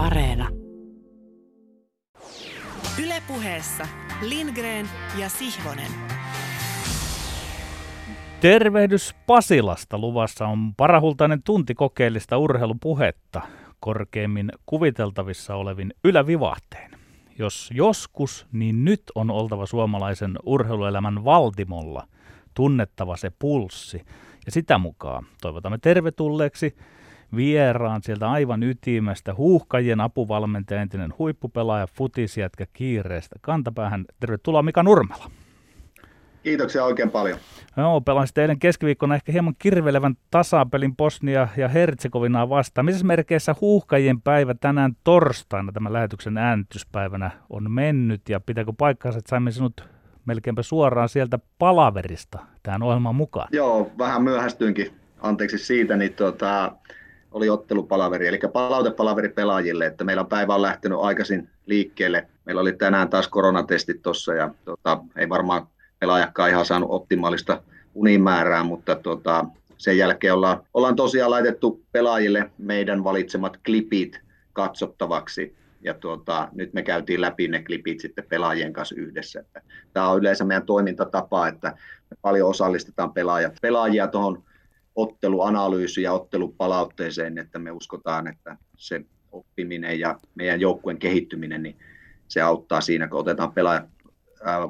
Areena. Ylepuheessa Lindgren ja Sihvonen. Tervehdys Pasilasta. Luvassa on parahultainen tunti kokeellista urheilupuhetta korkeimmin kuviteltavissa olevin ylävivahteen. Jos joskus, niin nyt on oltava suomalaisen urheiluelämän valtimolla tunnettava se pulssi. Ja sitä mukaan toivotamme tervetulleeksi vieraan sieltä aivan ytimestä, huuhkajien apuvalmentaja, entinen huippupelaaja, futisjätkä kiireestä kantapäähän. Tervetuloa Mika Nurmela. Kiitoksia oikein paljon. Joo, pelasit eilen keskiviikkona ehkä hieman kirvelevän tasapelin Bosnia ja Herzegovinaa vastaan. Missä merkeissä huuhkajien päivä tänään torstaina, tämän lähetyksen äänityspäivänä, on mennyt ja pitääkö paikkaansa, että saimme sinut melkeinpä suoraan sieltä palaverista tähän ohjelmaan mukaan? Joo, vähän myöhästyinkin, anteeksi siitä, niin tuota, oli ottelupalaveri, eli palautepalaveri pelaajille, että meillä on päivä on lähtenyt aikaisin liikkeelle. Meillä oli tänään taas koronatestit tuossa ja tuota, ei varmaan pelaajakaan ihan saanut optimaalista unimäärää, mutta tuota, sen jälkeen ollaan, ollaan tosiaan laitettu pelaajille meidän valitsemat klipit katsottavaksi. Ja tuota, nyt me käytiin läpi ne klipit sitten pelaajien kanssa yhdessä. Tämä on yleensä meidän toimintatapa, että me paljon osallistetaan pelaajat, pelaajia tuohon otteluanalyysiin ja ottelupalautteeseen, että me uskotaan, että se oppiminen ja meidän joukkueen kehittyminen, niin se auttaa siinä, kun otetaan pelaajat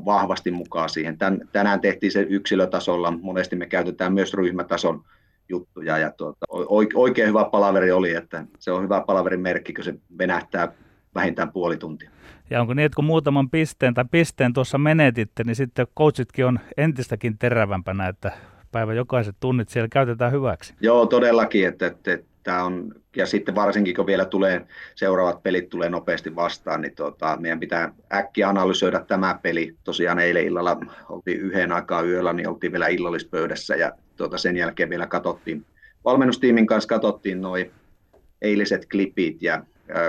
vahvasti mukaan siihen. Tän, tänään tehtiin se yksilötasolla, monesti me käytetään myös ryhmätason juttuja ja tuota, oikein hyvä palaveri oli, että se on hyvä palaverin merkki, kun se venähtää vähintään puoli tuntia. Ja onko niin, että kun muutaman pisteen tai pisteen tuossa menetitte, niin sitten coachitkin on entistäkin terävämpänä, että päivä jokaiset tunnit siellä käytetään hyväksi. Joo, todellakin, että, että, että on, ja sitten varsinkin kun vielä tulee, seuraavat pelit tulee nopeasti vastaan, niin tota, meidän pitää äkkiä analysoida tämä peli. Tosiaan eilen illalla oltiin yhden aikaa yöllä, niin oltiin vielä illallispöydässä ja tota, sen jälkeen vielä katsottiin, valmennustiimin kanssa katsottiin noin eiliset klipit ja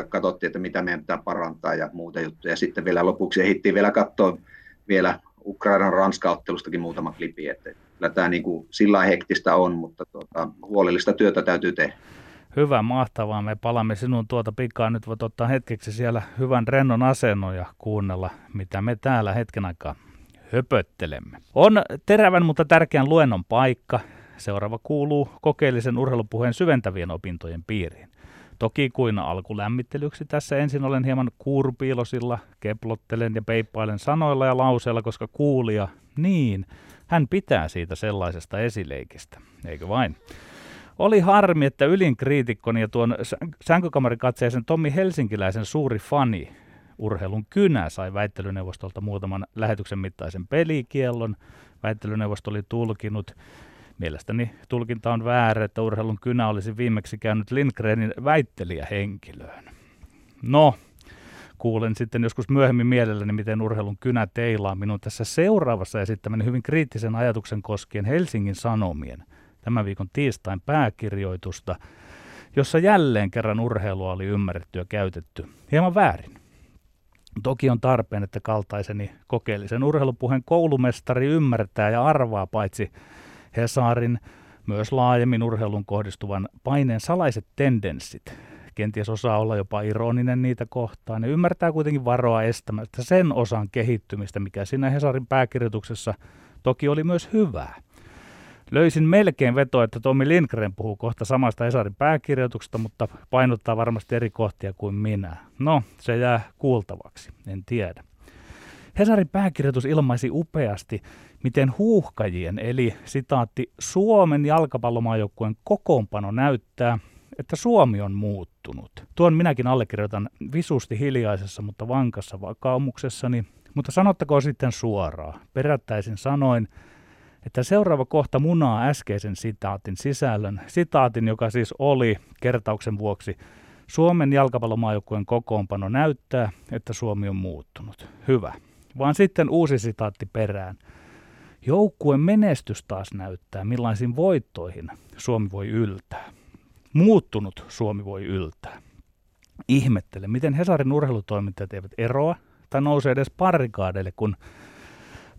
katsottiin, että mitä meidän pitää parantaa ja muuta juttuja. Ja sitten vielä lopuksi ehdittiin vielä katsoa vielä Ukrainan Ranska-ottelustakin muutama klipi, että kyllä tämä niin kuin sillä hektistä on, mutta tuota, huolellista työtä täytyy tehdä. Hyvä, mahtavaa. Me palaamme sinun tuota pikaa. Nyt voit ottaa hetkeksi siellä hyvän rennon asennon ja kuunnella, mitä me täällä hetken aikaa höpöttelemme. On terävän, mutta tärkeän luennon paikka. Seuraava kuuluu kokeellisen urheilupuheen syventävien opintojen piiriin. Toki kuin alkulämmittelyksi tässä ensin olen hieman kuurpiilosilla, keplottelen ja peippailen sanoilla ja lauseilla, koska kuulija, niin, hän pitää siitä sellaisesta esileikistä, eikö vain? Oli harmi, että ylin kriitikkoni ja tuon sänkykamarikatseisen Tommi Helsinkiläisen suuri fani urheilun kynä sai väittelyneuvostolta muutaman lähetyksen mittaisen pelikiellon. Väittelyneuvosto oli tulkinut Mielestäni tulkinta on väärä, että urheilun kynä olisi viimeksi käynyt Lindgrenin väittelijähenkilöön. No, kuulen sitten joskus myöhemmin mielelläni, miten urheilun kynä teilaa minun tässä seuraavassa esittämäni hyvin kriittisen ajatuksen koskien Helsingin Sanomien tämän viikon tiistain pääkirjoitusta, jossa jälleen kerran urheilua oli ymmärretty ja käytetty hieman väärin. Toki on tarpeen, että kaltaiseni kokeellisen urheilupuheen koulumestari ymmärtää ja arvaa paitsi Hesarin, myös laajemmin urheilun kohdistuvan paineen salaiset tendenssit. Kenties osaa olla jopa ironinen niitä kohtaan ja ymmärtää kuitenkin varoa estämättä sen osan kehittymistä, mikä siinä Hesarin pääkirjoituksessa toki oli myös hyvää. Löysin melkein vetoa, että Tommi Lindgren puhuu kohta samasta Hesarin pääkirjoituksesta, mutta painottaa varmasti eri kohtia kuin minä. No, se jää kuultavaksi, en tiedä. Hesarin pääkirjoitus ilmaisi upeasti, miten huuhkajien eli sitaatti Suomen jalkapallomaajoukkueen kokoonpano näyttää, että Suomi on muuttunut. Tuon minäkin allekirjoitan visusti hiljaisessa, mutta vankassa vakaumuksessani, mutta sanottakoon sitten suoraan. Perättäisin sanoin, että seuraava kohta munaa äskeisen sitaatin sisällön. Sitaatin, joka siis oli kertauksen vuoksi Suomen jalkapallomaajoukkueen kokoonpano näyttää, että Suomi on muuttunut. Hyvä. Vaan sitten uusi sitaatti perään. Joukkueen menestys taas näyttää, millaisin voittoihin Suomi voi yltää. Muuttunut Suomi voi yltää. Ihmettele, miten Hesarin urheilutoimittajat eivät eroa tai nouse edes parikaadeille, kun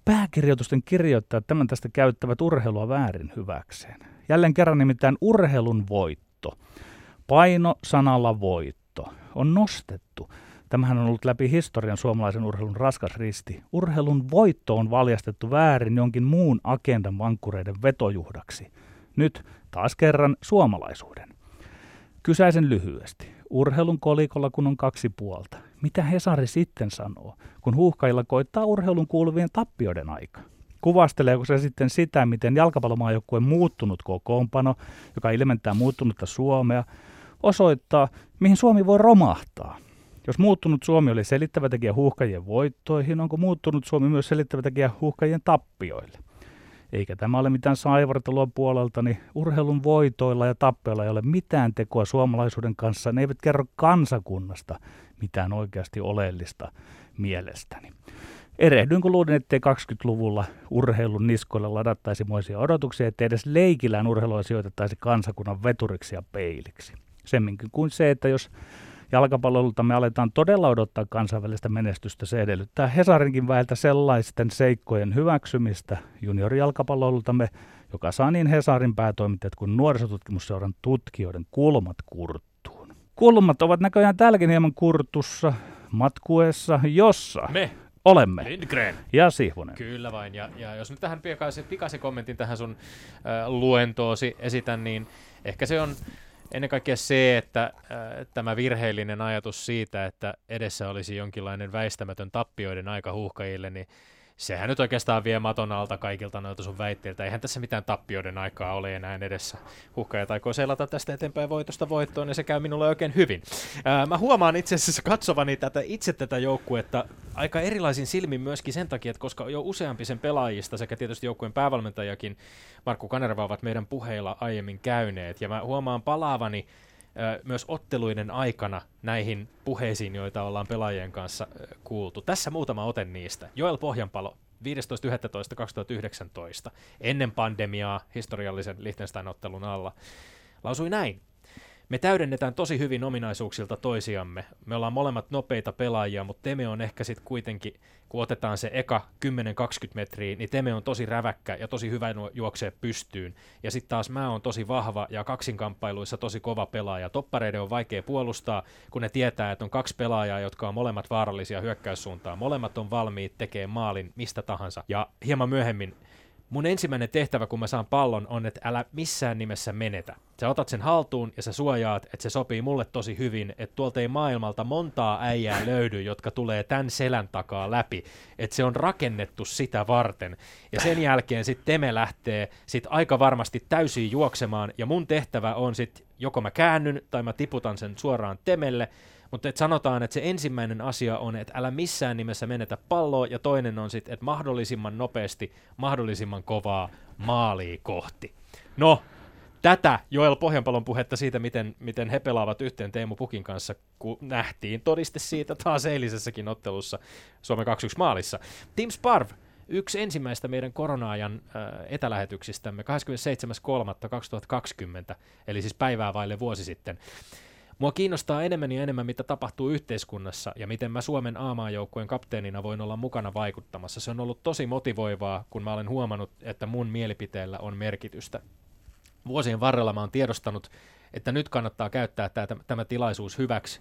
pääkirjoitusten kirjoittajat tämän tästä käyttävät urheilua väärin hyväkseen. Jälleen kerran nimittäin urheilun voitto. Paino sanalla voitto. on nostettu. Tämähän on ollut läpi historian suomalaisen urheilun raskas risti. Urheilun voitto on valjastettu väärin jonkin muun agendan vankkureiden vetojuhdaksi. Nyt taas kerran suomalaisuuden. Kysäisen lyhyesti. Urheilun kolikolla kun on kaksi puolta. Mitä Hesari sitten sanoo, kun huuhkajilla koittaa urheilun kuuluvien tappioiden aika? Kuvasteleeko se sitten sitä, miten jalkapallomaajoukkue muuttunut kokoonpano, joka ilmentää muuttunutta Suomea, osoittaa, mihin Suomi voi romahtaa? Jos muuttunut Suomi oli selittävä tekijä huuhkajien voittoihin, onko muuttunut Suomi myös selittävä tekijä huuhkajien tappioille? Eikä tämä ole mitään saivartelua puolelta, niin urheilun voitoilla ja tappioilla ei ole mitään tekoa suomalaisuuden kanssa. Ne eivät kerro kansakunnasta mitään oikeasti oleellista mielestäni. Erehdyin, kun luulin, ettei 20-luvulla urheilun niskoille ladattaisi moisia odotuksia, ettei edes leikillään urheilua sijoitettaisi kansakunnan veturiksi ja peiliksi. Semminkin kuin se, että jos jalkapallolta me aletaan todella odottaa kansainvälistä menestystä. Se edellyttää Hesarinkin väeltä sellaisten seikkojen hyväksymistä juniorijalkapalloltamme, joka saa niin Hesarin päätoimittajat kuin nuorisotutkimusseuran tutkijoiden kulmat kurttuun. Kulmat ovat näköjään täälläkin hieman kurtussa matkuessa, jossa Me olemme. Lindgren. Ja Sihvonen. Kyllä vain. Ja, ja jos nyt tähän pikaisen, pikaisen kommentin tähän sun äh, luentoosi esitän, niin ehkä se on ennen kaikkea se, että äh, tämä virheellinen ajatus siitä, että edessä olisi jonkinlainen väistämätön tappioiden aika huuhkajille, niin sehän nyt oikeastaan vie maton alta kaikilta noilta sun väitteiltä. Eihän tässä mitään tappioiden aikaa ole enää edessä. Huhkaja taikoo selata tästä eteenpäin voitosta voittoon, ja se käy minulle oikein hyvin. Ää, mä huomaan itse asiassa katsovani tätä, itse tätä joukkuetta aika erilaisin silmin myöskin sen takia, että koska jo useampi sen pelaajista sekä tietysti joukkueen päävalmentajakin Markku Kanerva ovat meidän puheilla aiemmin käyneet, ja mä huomaan palaavani myös otteluiden aikana näihin puheisiin, joita ollaan pelaajien kanssa kuultu. Tässä muutama ote niistä. Joel Pohjanpalo 15.11.2019, ennen pandemiaa historiallisen Liechtenstein-ottelun alla, lausui näin. Me täydennetään tosi hyvin ominaisuuksilta toisiamme. Me ollaan molemmat nopeita pelaajia, mutta Teme on ehkä sitten kuitenkin, kun otetaan se eka 10-20 metriä, niin Teme on tosi räväkkä ja tosi hyvä juoksee pystyyn. Ja sitten taas mä oon tosi vahva ja kaksinkamppailuissa tosi kova pelaaja. Toppareiden on vaikea puolustaa, kun ne tietää, että on kaksi pelaajaa, jotka on molemmat vaarallisia hyökkäyssuuntaan. Molemmat on valmiit tekemään maalin mistä tahansa. Ja hieman myöhemmin mun ensimmäinen tehtävä, kun mä saan pallon, on, että älä missään nimessä menetä. Sä otat sen haltuun ja sä suojaat, että se sopii mulle tosi hyvin, että tuolta ei maailmalta montaa äijää löydy, jotka tulee tämän selän takaa läpi, että se on rakennettu sitä varten. Ja sen jälkeen sitten Teme lähtee sit aika varmasti täysin juoksemaan, ja mun tehtävä on sitten, joko mä käännyn tai mä tiputan sen suoraan Temelle, mutta et sanotaan, että se ensimmäinen asia on, että älä missään nimessä menetä palloa, ja toinen on sitten, että mahdollisimman nopeasti, mahdollisimman kovaa maalia kohti. No, tätä Joel Pohjanpalon puhetta siitä, miten, miten he pelaavat yhteen Teemu Pukin kanssa, kun nähtiin todiste siitä taas eilisessäkin ottelussa Suomen 2-1 maalissa. Team Sparv, yksi ensimmäistä meidän korona-ajan äh, etälähetyksistämme 27.3.2020, eli siis päivää vaille vuosi sitten. Mua kiinnostaa enemmän ja enemmän, mitä tapahtuu yhteiskunnassa ja miten mä Suomen A-maajoukkueen kapteenina voin olla mukana vaikuttamassa. Se on ollut tosi motivoivaa, kun mä olen huomannut, että mun mielipiteellä on merkitystä. Vuosien varrella mä oon tiedostanut, että nyt kannattaa käyttää tämä, tämä tilaisuus hyväksi,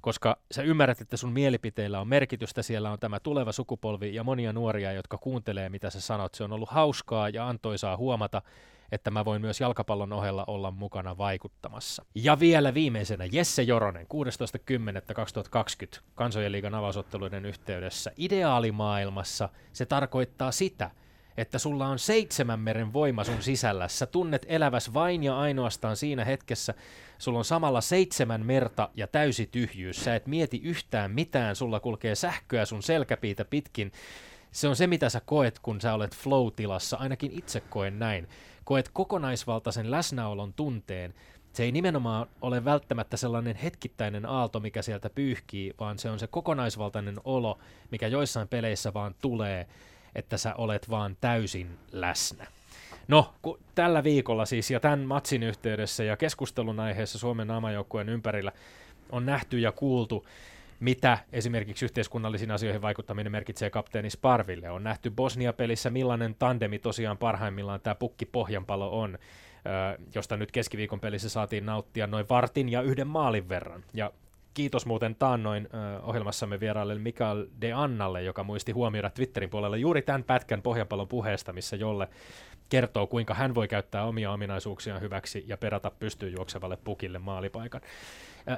koska sä ymmärrät, että sun mielipiteillä on merkitystä, siellä on tämä tuleva sukupolvi ja monia nuoria, jotka kuuntelee, mitä sä sanot. Se on ollut hauskaa ja antoisaa huomata, että mä voin myös jalkapallon ohella olla mukana vaikuttamassa. Ja vielä viimeisenä Jesse Joronen 16.10.2020 kansojen liigan avausotteluiden yhteydessä. Ideaalimaailmassa se tarkoittaa sitä, että sulla on seitsemän meren voima sun sisällä. Sä tunnet eläväs vain ja ainoastaan siinä hetkessä. Sulla on samalla seitsemän merta ja täysi tyhjyys. Sä et mieti yhtään mitään. Sulla kulkee sähköä sun selkäpiitä pitkin. Se on se, mitä sä koet, kun sä olet flow-tilassa. Ainakin itse koen näin koet kokonaisvaltaisen läsnäolon tunteen, se ei nimenomaan ole välttämättä sellainen hetkittäinen aalto, mikä sieltä pyyhkii, vaan se on se kokonaisvaltainen olo, mikä joissain peleissä vaan tulee, että sä olet vaan täysin läsnä. No, ku, tällä viikolla siis ja tämän matsin yhteydessä ja keskustelun aiheessa Suomen amajoukkueen ympärillä on nähty ja kuultu mitä esimerkiksi yhteiskunnallisiin asioihin vaikuttaminen merkitsee kapteeni Sparville. On nähty Bosnia-pelissä, millainen tandemi tosiaan parhaimmillaan tämä pukki pohjanpalo on, josta nyt keskiviikon pelissä saatiin nauttia noin vartin ja yhden maalin verran. Ja Kiitos muuten taannoin ohjelmassamme vieraille Mikael De Annalle, joka muisti huomioida Twitterin puolella juuri tämän pätkän pohjanpallon puheesta, missä Jolle kertoo, kuinka hän voi käyttää omia ominaisuuksiaan hyväksi ja perata pystyyn juoksevalle pukille maalipaikan.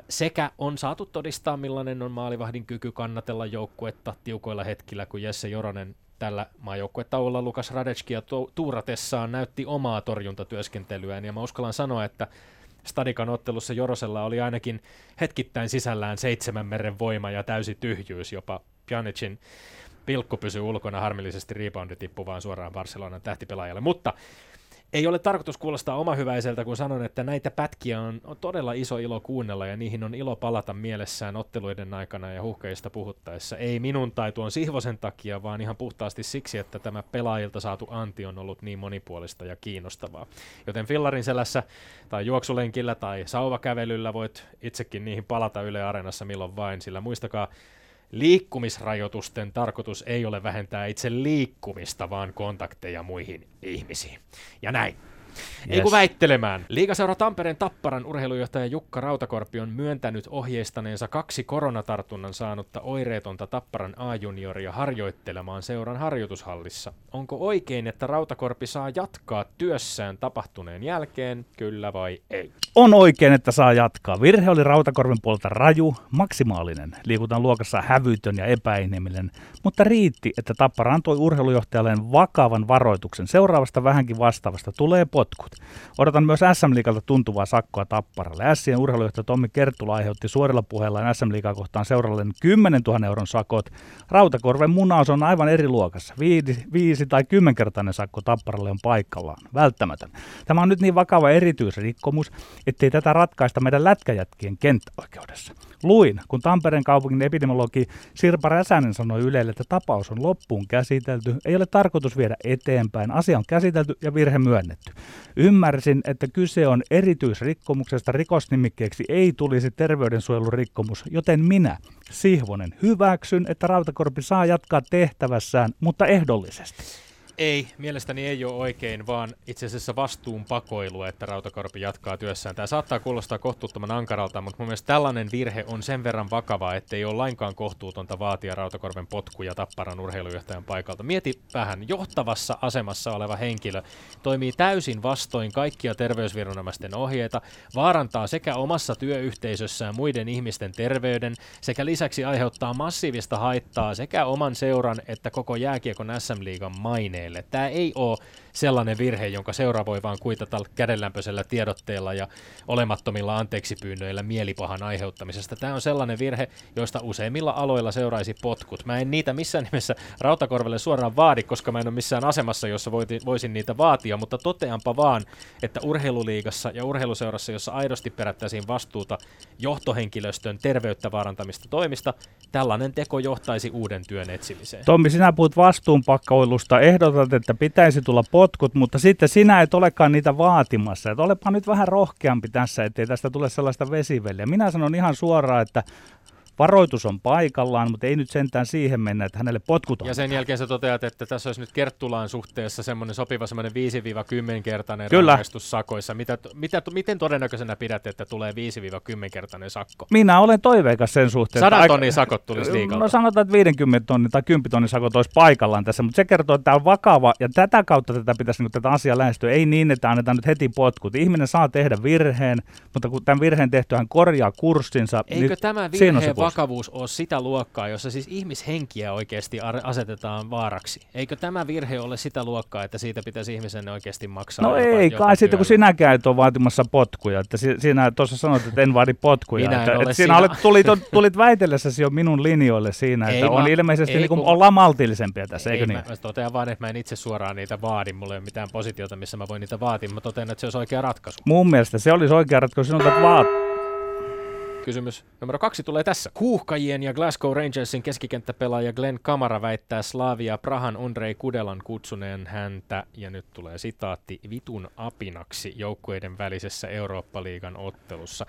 Sekä on saatu todistaa, millainen on maalivahdin kyky kannatella joukkuetta tiukoilla hetkillä, kun Jesse Joronen tällä maajoukkuetauolla Lukas Radetskia tuuratessaan näytti omaa torjuntatyöskentelyään, ja mä uskallan sanoa, että Stadikan ottelussa Jorosella oli ainakin hetkittäin sisällään seitsemän meren voima ja täysi tyhjyys, jopa Pjanicin pilkku pysyi ulkona, harmillisesti reboundi tippui vaan suoraan Barcelonan tähtipelaajalle, mutta ei ole tarkoitus kuulostaa omahyväiseltä, kun sanon, että näitä pätkiä on, on todella iso ilo kuunnella ja niihin on ilo palata mielessään otteluiden aikana ja huhkeista puhuttaessa. Ei minun tai tuon Sihvosen takia, vaan ihan puhtaasti siksi, että tämä pelaajilta saatu anti on ollut niin monipuolista ja kiinnostavaa. Joten fillarin selässä tai juoksulenkillä tai sauvakävelyllä voit itsekin niihin palata Yle Areenassa milloin vain, sillä muistakaa, Liikkumisrajoitusten tarkoitus ei ole vähentää itse liikkumista, vaan kontakteja muihin ihmisiin. Ja näin. Yes. Ei kun väittelemään. Liigaseura Tampereen Tapparan urheilujohtaja Jukka Rautakorpi on myöntänyt ohjeistaneensa kaksi koronatartunnan saanutta oireetonta Tapparan A-junioria harjoittelemaan seuran harjoitushallissa. Onko oikein, että Rautakorpi saa jatkaa työssään tapahtuneen jälkeen, kyllä vai ei? On oikein, että saa jatkaa. Virhe oli Rautakorven puolta raju, maksimaalinen. Liikutaan luokassa hävytön ja epäinhimillinen, mutta riitti, että Tappara antoi urheilujohtajalleen vakavan varoituksen. Seuraavasta vähänkin vastaavasta tulee potkut. Odotan myös SM Liikalta tuntuvaa sakkoa Tapparalle. Sien urheilujohtaja Tommi Kertula aiheutti suorilla puheillaan SM Liikaa kohtaan seuralle 10 000 euron sakot. Rautakorven munaus on aivan eri luokassa. Viisi, viisi tai kymmenkertainen sakko Tapparalle on paikallaan. Välttämätön. Tämä on nyt niin vakava erityisrikkomus, ettei tätä ratkaista meidän lätkäjätkien kenttäoikeudessa. Luin, kun Tampereen kaupungin epidemiologi Sirpa Räsänen sanoi Ylelle, että tapaus on loppuun käsitelty, ei ole tarkoitus viedä eteenpäin, asia on käsitelty ja virhe myönnetty. Ymmärsin, että kyse on erityisrikkomuksesta, rikosnimikkeeksi ei tulisi terveydensuojelurikkomus, joten minä, Sihvonen, hyväksyn, että Rautakorpi saa jatkaa tehtävässään, mutta ehdollisesti. Ei, mielestäni ei ole oikein, vaan itse asiassa vastuun pakoilu, että Rautakorpi jatkaa työssään. Tämä saattaa kuulostaa kohtuuttoman ankaralta, mutta mun mielestä tällainen virhe on sen verran vakava, ettei ole lainkaan kohtuutonta vaatia Rautakorven potkuja Tapparan urheilujohtajan paikalta. Mieti vähän, johtavassa asemassa oleva henkilö toimii täysin vastoin kaikkia terveysviranomaisten ohjeita, vaarantaa sekä omassa työyhteisössään muiden ihmisten terveyden, sekä lisäksi aiheuttaa massiivista haittaa sekä oman seuran että koko jääkiekon SM-liigan maineen hänelle. Tämä ei ole sellainen virhe, jonka seura voi vaan kuitata kädenlämpöisellä tiedotteella ja olemattomilla anteeksipyynnöillä mielipahan aiheuttamisesta. Tämä on sellainen virhe, joista useimmilla aloilla seuraisi potkut. Mä en niitä missään nimessä Rautakorvelle suoraan vaadi, koska mä en ole missään asemassa, jossa voisin niitä vaatia, mutta toteanpa vaan, että urheiluliigassa ja urheiluseurassa, jossa aidosti perättäisiin vastuuta johtohenkilöstön terveyttä vaarantamista toimista, tällainen teko johtaisi uuden työn etsimiseen. Tommi, sinä puhut vastuunpakkoilusta. Ehdotat, että pitäisi tulla potkut, mutta sitten sinä et olekaan niitä vaatimassa. Että olepa nyt vähän rohkeampi tässä, ettei tästä tule sellaista vesiveliä. Minä sanon ihan suoraan, että varoitus on paikallaan, mutta ei nyt sentään siihen mennä, että hänelle potkutaan. Ja sen jälkeen sä toteat, että tässä olisi nyt Kerttulaan suhteessa semmoinen sopiva semmoinen 5-10-kertainen Kyllä. rangaistus sakoissa. Mitä, mitä, miten todennäköisenä pidät, että tulee 5-10-kertainen sakko? Minä olen toiveikas sen suhteen. Sadan tonnin sakot tulisi liikalta. No sanotaan, että 50 tonnin tai 10 tonnin sakot olisi paikallaan tässä, mutta se kertoo, että tämä on vakava ja tätä kautta tätä pitäisi niin tätä asiaa lähestyä. Ei niin, että annetaan nyt heti potkut. Ihminen saa tehdä virheen, mutta kun tämän virheen tehtyä hän korjaa kurssinsa. Eikö niin tämä virhe vakavuus ole sitä luokkaa, jossa siis ihmishenkiä oikeasti asetetaan vaaraksi? Eikö tämä virhe ole sitä luokkaa, että siitä pitäisi ihmisen oikeasti maksaa? No ei kai sitten, kun sinäkään et ole vaatimassa potkuja. Että sinä tuossa sanoit, että en vaadi potkuja. Minä että, että sinä olet, tulit, tulit väitellessäsi jo minun linjoille siinä, ei, että on ilmeisesti ei, niin kuin, kun, ollaan maltillisempia tässä, ei, eikö niin? Mä totean vaan, että mä en itse suoraan niitä vaadi. Mulla ei ole mitään positiota, missä mä voin niitä vaatia. Mä totean, että se olisi oikea ratkaisu. Mun mielestä se olisi oikea ratkaisu. Sinulta vaat Kysymys numero kaksi tulee tässä. Kuuhkajien ja Glasgow Rangersin keskikenttäpelaaja Glenn Kamara väittää Slavia Prahan Andrei Kudelan kutsuneen häntä, ja nyt tulee sitaatti, vitun apinaksi joukkueiden välisessä Eurooppa-liigan ottelussa.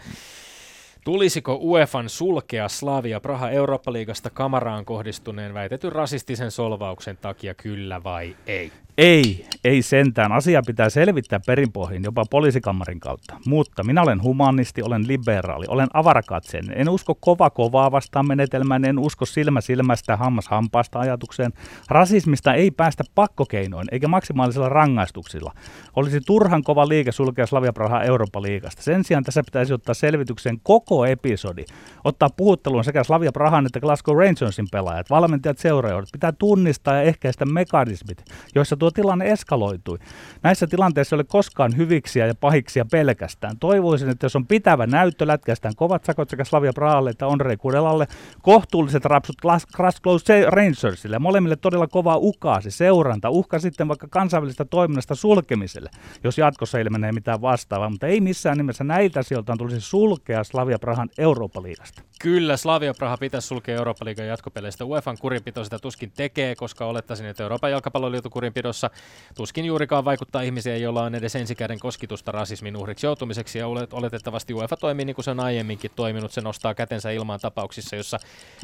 Tulisiko UEFan sulkea Slavia Praha Eurooppa-liigasta kamaraan kohdistuneen väitetyn rasistisen solvauksen takia kyllä vai ei? Ei, ei sentään. Asia pitää selvittää perinpohjin jopa poliisikammarin kautta. Mutta minä olen humanisti, olen liberaali, olen avarakatseinen. En usko kova kovaa vastaan menetelmään, en usko silmä silmästä, hammas hampaasta ajatukseen. Rasismista ei päästä pakkokeinoin eikä maksimaalisilla rangaistuksilla. Olisi turhan kova liike sulkea Slavia Praha Eurooppa-liigasta. Sen sijaan tässä pitäisi ottaa selvitykseen koko episodi. Ottaa puhutteluun sekä Slavia Prahan että Glasgow Rangersin pelaajat, valmentajat, seuraajat. Pitää tunnistaa ja ehkäistä mekanismit, joissa tuo tilanne eskaloitui. Näissä tilanteissa ei ole koskaan hyviksiä ja pahiksia pelkästään. Toivoisin, että jos on pitävä näyttö, lätkästään kovat sakot sekä Slavia Prahalle että Ondrei Kudelalle, kohtuulliset rapsut Glasgow Rangersille, molemmille todella kova ukaasi, seuranta, uhka sitten vaikka kansainvälistä toiminnasta sulkemiselle, jos jatkossa ilmenee mitään vastaavaa, mutta ei missään nimessä näiltä sijoiltaan tulisi sulkea Slavia Prahan Eurooppa-liigasta. Kyllä, Slavia Praha pitäisi sulkea Eurooppa-liigan jatkopeleistä. UEFan kurinpito sitä tuskin tekee, koska olettaisin, että Euroopan jalkapalloliiton kurinpidossa tuskin juurikaan vaikuttaa ihmisiä, joilla on edes ensikäden kosketusta rasismin uhriksi joutumiseksi, ja oletettavasti UEFA toimii niin kuin se on aiemminkin toiminut. Se nostaa kätensä ilmaan tapauksissa, jossa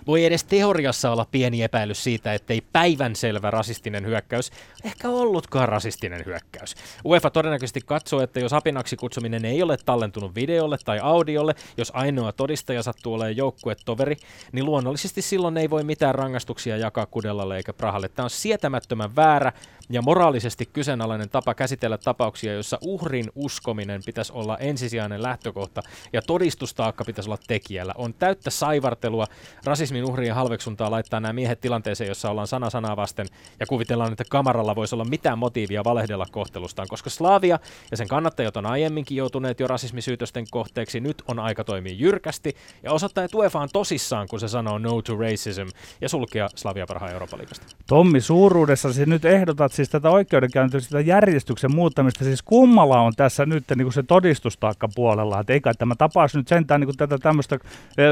voi edes teoriassa olla pieni epäilys siitä, ettei päivänselvä rasistinen hyökkäys ehkä ollutkaan rasistinen hyökkäys. UEFA todennäköisesti katsoo, että jos apinaksi kutsuminen ei ole tallentunut videolle tai audiolle, jos ainoa todistaja sattuu olemaan joukkuetoveri, niin luonnollisesti silloin ei voi mitään rangaistuksia jakaa Kudellalle eikä Prahalle. Tämä on sietämättömän väärä ja moraalisesti kyseenalainen tapa käsitellä tapauksia, joissa uhrin uskominen pitäisi olla ensisijainen lähtökohta ja todistustaakka pitäisi olla tekijällä. On täyttä saivartelua rasismin uhrien halveksuntaa laittaa nämä miehet tilanteeseen, jossa ollaan sana sanaa vasten ja kuvitellaan, että kamaralla voisi olla mitään motiivia valehdella kohtelustaan, koska Slavia ja sen kannattajat on aiemminkin joutuneet jo rasismisyytösten kohteeksi, nyt on aika toimia jyrkästi ja osoittaa, että UEFA on tosissaan, kun se sanoo no to racism ja sulkea Slavia parhaan Euroopan liikasta. Tommi, suuruudessa siis nyt ehdotat siis tätä oikeudenkäyntiä, sitä järjestyksen muuttamista, siis kummalla on tässä nyt niin kuin se todistustaakka puolella, että eikä tämä tapaus nyt sentään niin kuin tätä tämmöistä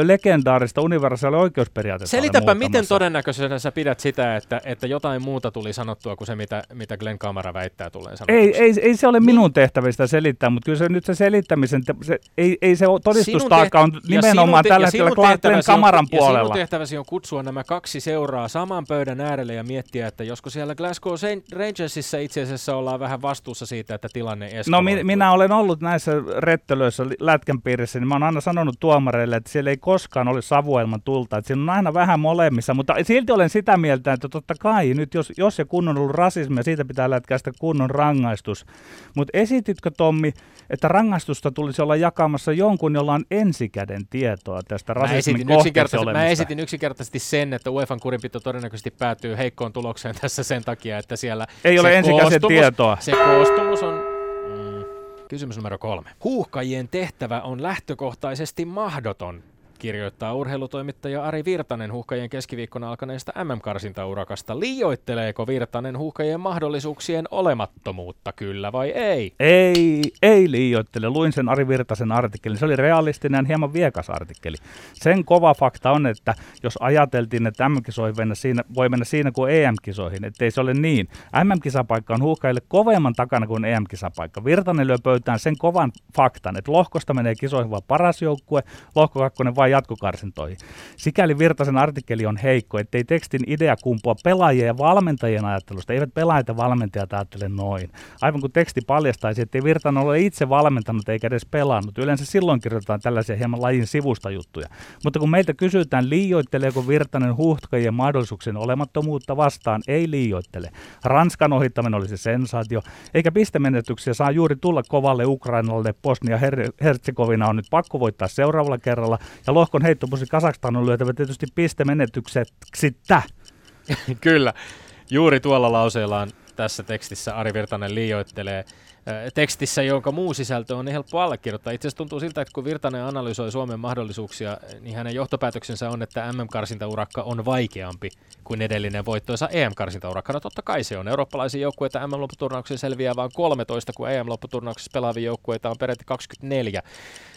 legendaarista universaalia oikeusperiaatetta Selitäpä, miten todennäköisenä sä pidät sitä, että, että jotain muuta tuli sanottua kuin se, mitä, mitä Glenn Kamara väittää tulee sanotuksi. Ei, ei, ei se ole minun tehtävistä selittää, mutta kyllä se nyt se selittämisen, se, ei, ei se todistustaakka on nimenomaan te- tällä hetkellä Glenn Kamaran on, puolella. Ja sinun tehtäväsi on kutsua nämä kaksi seuraa saman pöydän äärelle ja miettiä, että josko siellä Glasgow Rangersissa itse asiassa ollaan vähän vastuussa siitä, että tilanne eskaloituu. No mi- minä olen ollut näissä rettelöissä lätkän piirissä, niin mä oon aina sanonut tuomareille, että siellä ei koskaan ole savuelman tulta, että siinä on aina vähän molemmissa, mutta silti olen sitä mieltä, että totta kai nyt jos, jos ja kun on ollut rasismia, siitä pitää lätkäistä kunnon rangaistus. Mutta esititkö Tommi, että rangaistusta tulisi olla jakamassa jonkun, jolla on ensikäden tietoa tästä rasismin mä esitin, mä esitin yksinkertaisesti sen, että UEFan kurinpito todennäköisesti päätyy heikkoon tulokseen tässä sen takia, että siellä ei ole ensikäden tietoa. Se koostumus on mm, Kysymys numero kolme. Huuhkajien tehtävä on lähtökohtaisesti mahdoton kirjoittaa urheilutoimittaja Ari Virtanen huuhkajien keskiviikkona alkaneesta MM-karsintaurakasta. Liioitteleeko Virtanen huuhkajien mahdollisuuksien olemattomuutta, kyllä vai ei? Ei, ei liioittele. Luin sen Ari Virtasen artikkelin. Se oli realistinen hieman viekas artikkeli. Sen kova fakta on, että jos ajateltiin, että MM-kisoihin mennä siinä, voi mennä siinä kuin EM-kisoihin, ettei se ole niin. MM-kisapaikka on huuhkajille kovemman takana kuin EM-kisapaikka. Virtanen lyö pöytään sen kovan faktan, että lohkosta menee kisoihin vain paras joukkue, lohko kakkonen vain jatkokarsintoihin. Sikäli Virtasen artikkeli on heikko, ettei tekstin idea kumpua pelaajien ja valmentajien ajattelusta. Eivät pelaajat ja valmentajat ajattele noin. Aivan kuin teksti paljastaisi, ettei Virtanen ole itse valmentanut eikä edes pelannut. Yleensä silloin kirjoitetaan tällaisia hieman lajin sivusta juttuja. Mutta kun meiltä kysytään, liioitteleeko Virtanen huuhkajien mahdollisuuksien olemattomuutta vastaan, ei liioittele. Ranskan ohittaminen olisi sensaatio, eikä pistemenetyksiä saa juuri tulla kovalle Ukrainalle. Bosnia-Herzegovina on nyt pakko voittaa seuraavalla kerralla, ja lohkon heittopussi Kasakstan on lyötävä tietysti pistemenetykseksittä. Kyllä, juuri tuolla lauseellaan tässä tekstissä Ari Virtanen liioittelee tekstissä, jonka muu sisältö on niin helppo allekirjoittaa. Itse asiassa tuntuu siltä, että kun Virtanen analysoi Suomen mahdollisuuksia, niin hänen johtopäätöksensä on, että MM-karsintaurakka on vaikeampi kuin edellinen voittoisa EM-karsintaurakka. No totta kai se on. Eurooppalaisia joukkueita MM-lopputurnauksessa selviää vain 13, kun EM-lopputurnauksessa pelaavia joukkueita on peräti 24.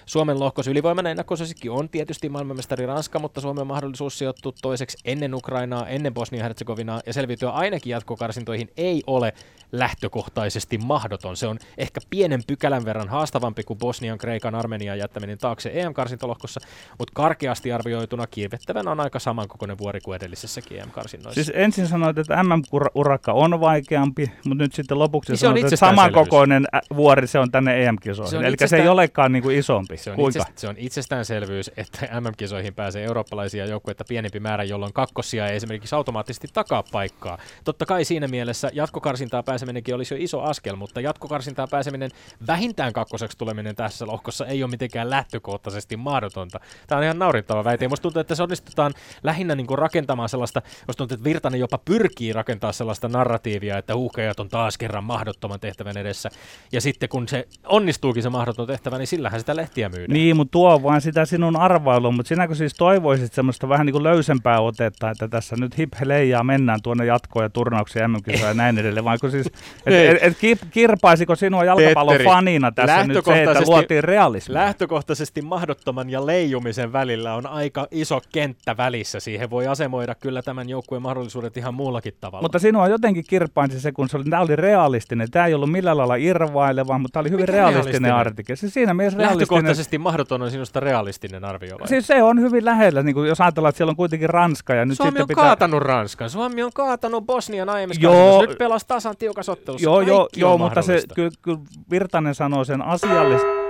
Suomen lohkos ylivoimainen ennakkosuosikki on tietysti maailmanmestari Ranska, mutta Suomen mahdollisuus sijoittua toiseksi ennen Ukrainaa, ennen Bosnia-Herzegovinaa ja selviytyä ainakin jatkokarsintoihin ei ole lähtökohtaisesti mahdoton. Se on ehkä pienen pykälän verran haastavampi kuin Bosnian, Kreikan, Armenian jättäminen taakse EM-karsintalohkossa, mutta karkeasti arvioituna kirvettävän on aika samankokoinen vuori kuin edellisessäkin EM-karsinnoissa. Siis ensin sanoit, että MM-urakka on vaikeampi, mutta nyt sitten lopuksi niin sanoit, että samankokoinen vuori se on tänne EM-kisoihin. Eli itsestään... se ei olekaan niin kuin isompi. Se on, Kuinka? Itsest, se on itsestäänselvyys, että MM-kisoihin pääsee eurooppalaisia joukkueita pienempi määrä, jolloin kakkosia ei esimerkiksi automaattisesti takaa paikkaa. Totta kai siinä mielessä jatkokarsintaa pääseminenkin olisi jo iso askel, mutta jatkokarsintaa pääseminen vähintään kakkoseksi tuleminen tässä lohkossa ei ole mitenkään lähtökohtaisesti mahdotonta. Tämä on ihan naurittava väite. Musta tuntuu, että se onnistutaan lähinnä niin kuin rakentamaan sellaista, musta tuntuu, että Virtanen jopa pyrkii rakentaa sellaista narratiivia, että huuhkajat on taas kerran mahdottoman tehtävän edessä. Ja sitten kun se onnistuukin se mahdoton tehtävä, niin sillähän sitä lehtiä myydään. Niin, mutta tuo vaan sitä sinun arvailua, mutta sinäkö siis toivoisit semmoista vähän niin kuin löysempää otetta, että tässä nyt hip leijaa mennään tuonne jatkoon ja turnauksia mm ja näin edelleen, vai siis, et, et, et kirpaisiko sinua jalkapallon Petteri, fanina tässä nyt se, että luotiin realismia? Lähtökohtaisesti mahdottoman ja leijumisen välillä on aika iso kenttä välissä. Siihen voi asemoida kyllä tämän joukkueen mahdollisuudet ihan muullakin tavalla. Mutta sinua jotenkin kirpaisi se, kun se oli, tämä oli realistinen. Tämä ei ollut millään lailla irvaileva, mutta tämä oli hyvin realistinen, realistinen artikkeli. Siis siinä mielessä realistinen. Lähtökohtaisesti mahdoton on sinusta realistinen arvio vai? Siis se on hyvin lähellä, niin kuin jos ajatellaan, että siellä on kuitenkin Ranska. Ja nyt Suomi sitten on pitää... kaatanut Ranskan. Suomi on kaatanut Bosnian aiemmissa joo, Nyt pelasi tasan tiukas ottelussa. Joo, joo, joo mutta se, kyllä, kyllä Virtanen sanoo sen asiallisesti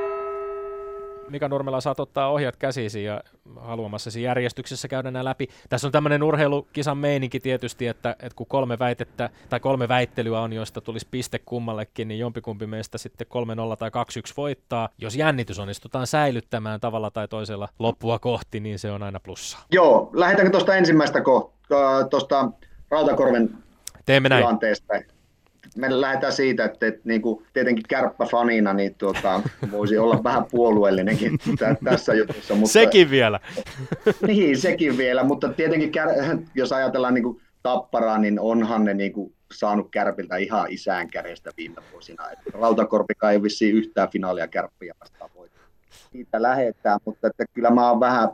Mika Nurmela, saat ottaa ohjat käsisi ja haluamassasi järjestyksessä käydä nämä läpi. Tässä on tämmöinen urheilukisan meininki tietysti, että, että kun kolme väitettä tai kolme väittelyä on, joista tulisi piste kummallekin, niin jompikumpi meistä sitten 3-0 tai 2-1 voittaa. Jos jännitys onnistutaan säilyttämään tavalla tai toisella loppua kohti, niin se on aina plussa. Joo, lähdetäänkö tuosta ensimmäistä kohtaa, tuosta Rautakorven Teemme näin. tilanteesta me lähdetään siitä, että, että niin kuin, tietenkin kärppäfanina niin tuota, voisi olla vähän puolueellinenkin t- tässä jutussa. Mutta, sekin vielä. niin, sekin vielä, mutta tietenkin jos ajatellaan niin kuin tapparaa, niin onhan ne niin kuin, saanut kärpiltä ihan isään kädestä viime vuosina. Rautakorpikaan ei vissiin yhtään finaalia kärppiä vastaan voi. Siitä lähetään, mutta että kyllä mä oon vähän,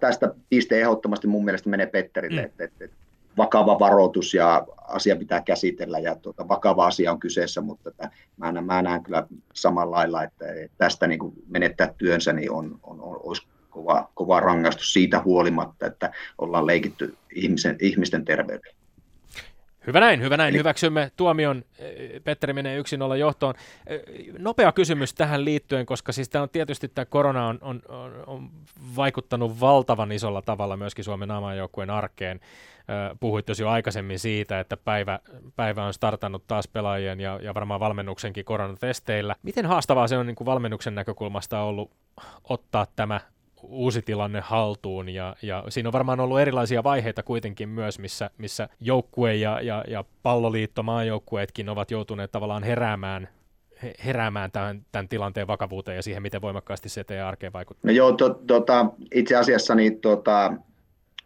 tästä piste ehdottomasti mun mielestä menee Petterille, mm. että, että, että vakava varoitus ja asia pitää käsitellä ja tuota, vakava asia on kyseessä, mutta että mä, näen, mä näen kyllä samalla lailla, että tästä niin kuin menettää työnsä niin on, on, on, olisi kova, kova rangaistus siitä huolimatta, että ollaan leikitty ihmisen, ihmisten terveydellä. Hyvä näin, hyvä näin. Hyväksymme tuomion. Petteri menee yksin olla johtoon. Nopea kysymys tähän liittyen, koska siis tämä on tietysti tämä korona on, on, on, on vaikuttanut valtavan isolla tavalla myöskin Suomen naamajoukkueen arkeen. Puhuit jo aikaisemmin siitä, että päivä, päivä on startannut taas pelaajien ja, ja varmaan valmennuksenkin koronatesteillä. Miten haastavaa se on niin kuin valmennuksen näkökulmasta ollut ottaa tämä uusi tilanne haltuun ja, ja siinä on varmaan ollut erilaisia vaiheita kuitenkin myös, missä, missä joukkue ja, ja, ja palloliitto, maajoukkueetkin ovat joutuneet tavallaan heräämään heräämään tämän, tämän tilanteen vakavuuteen ja siihen, miten voimakkaasti se teidän arkeen vaikuttaa? No joo, to, tota, itse asiassa niin, tota,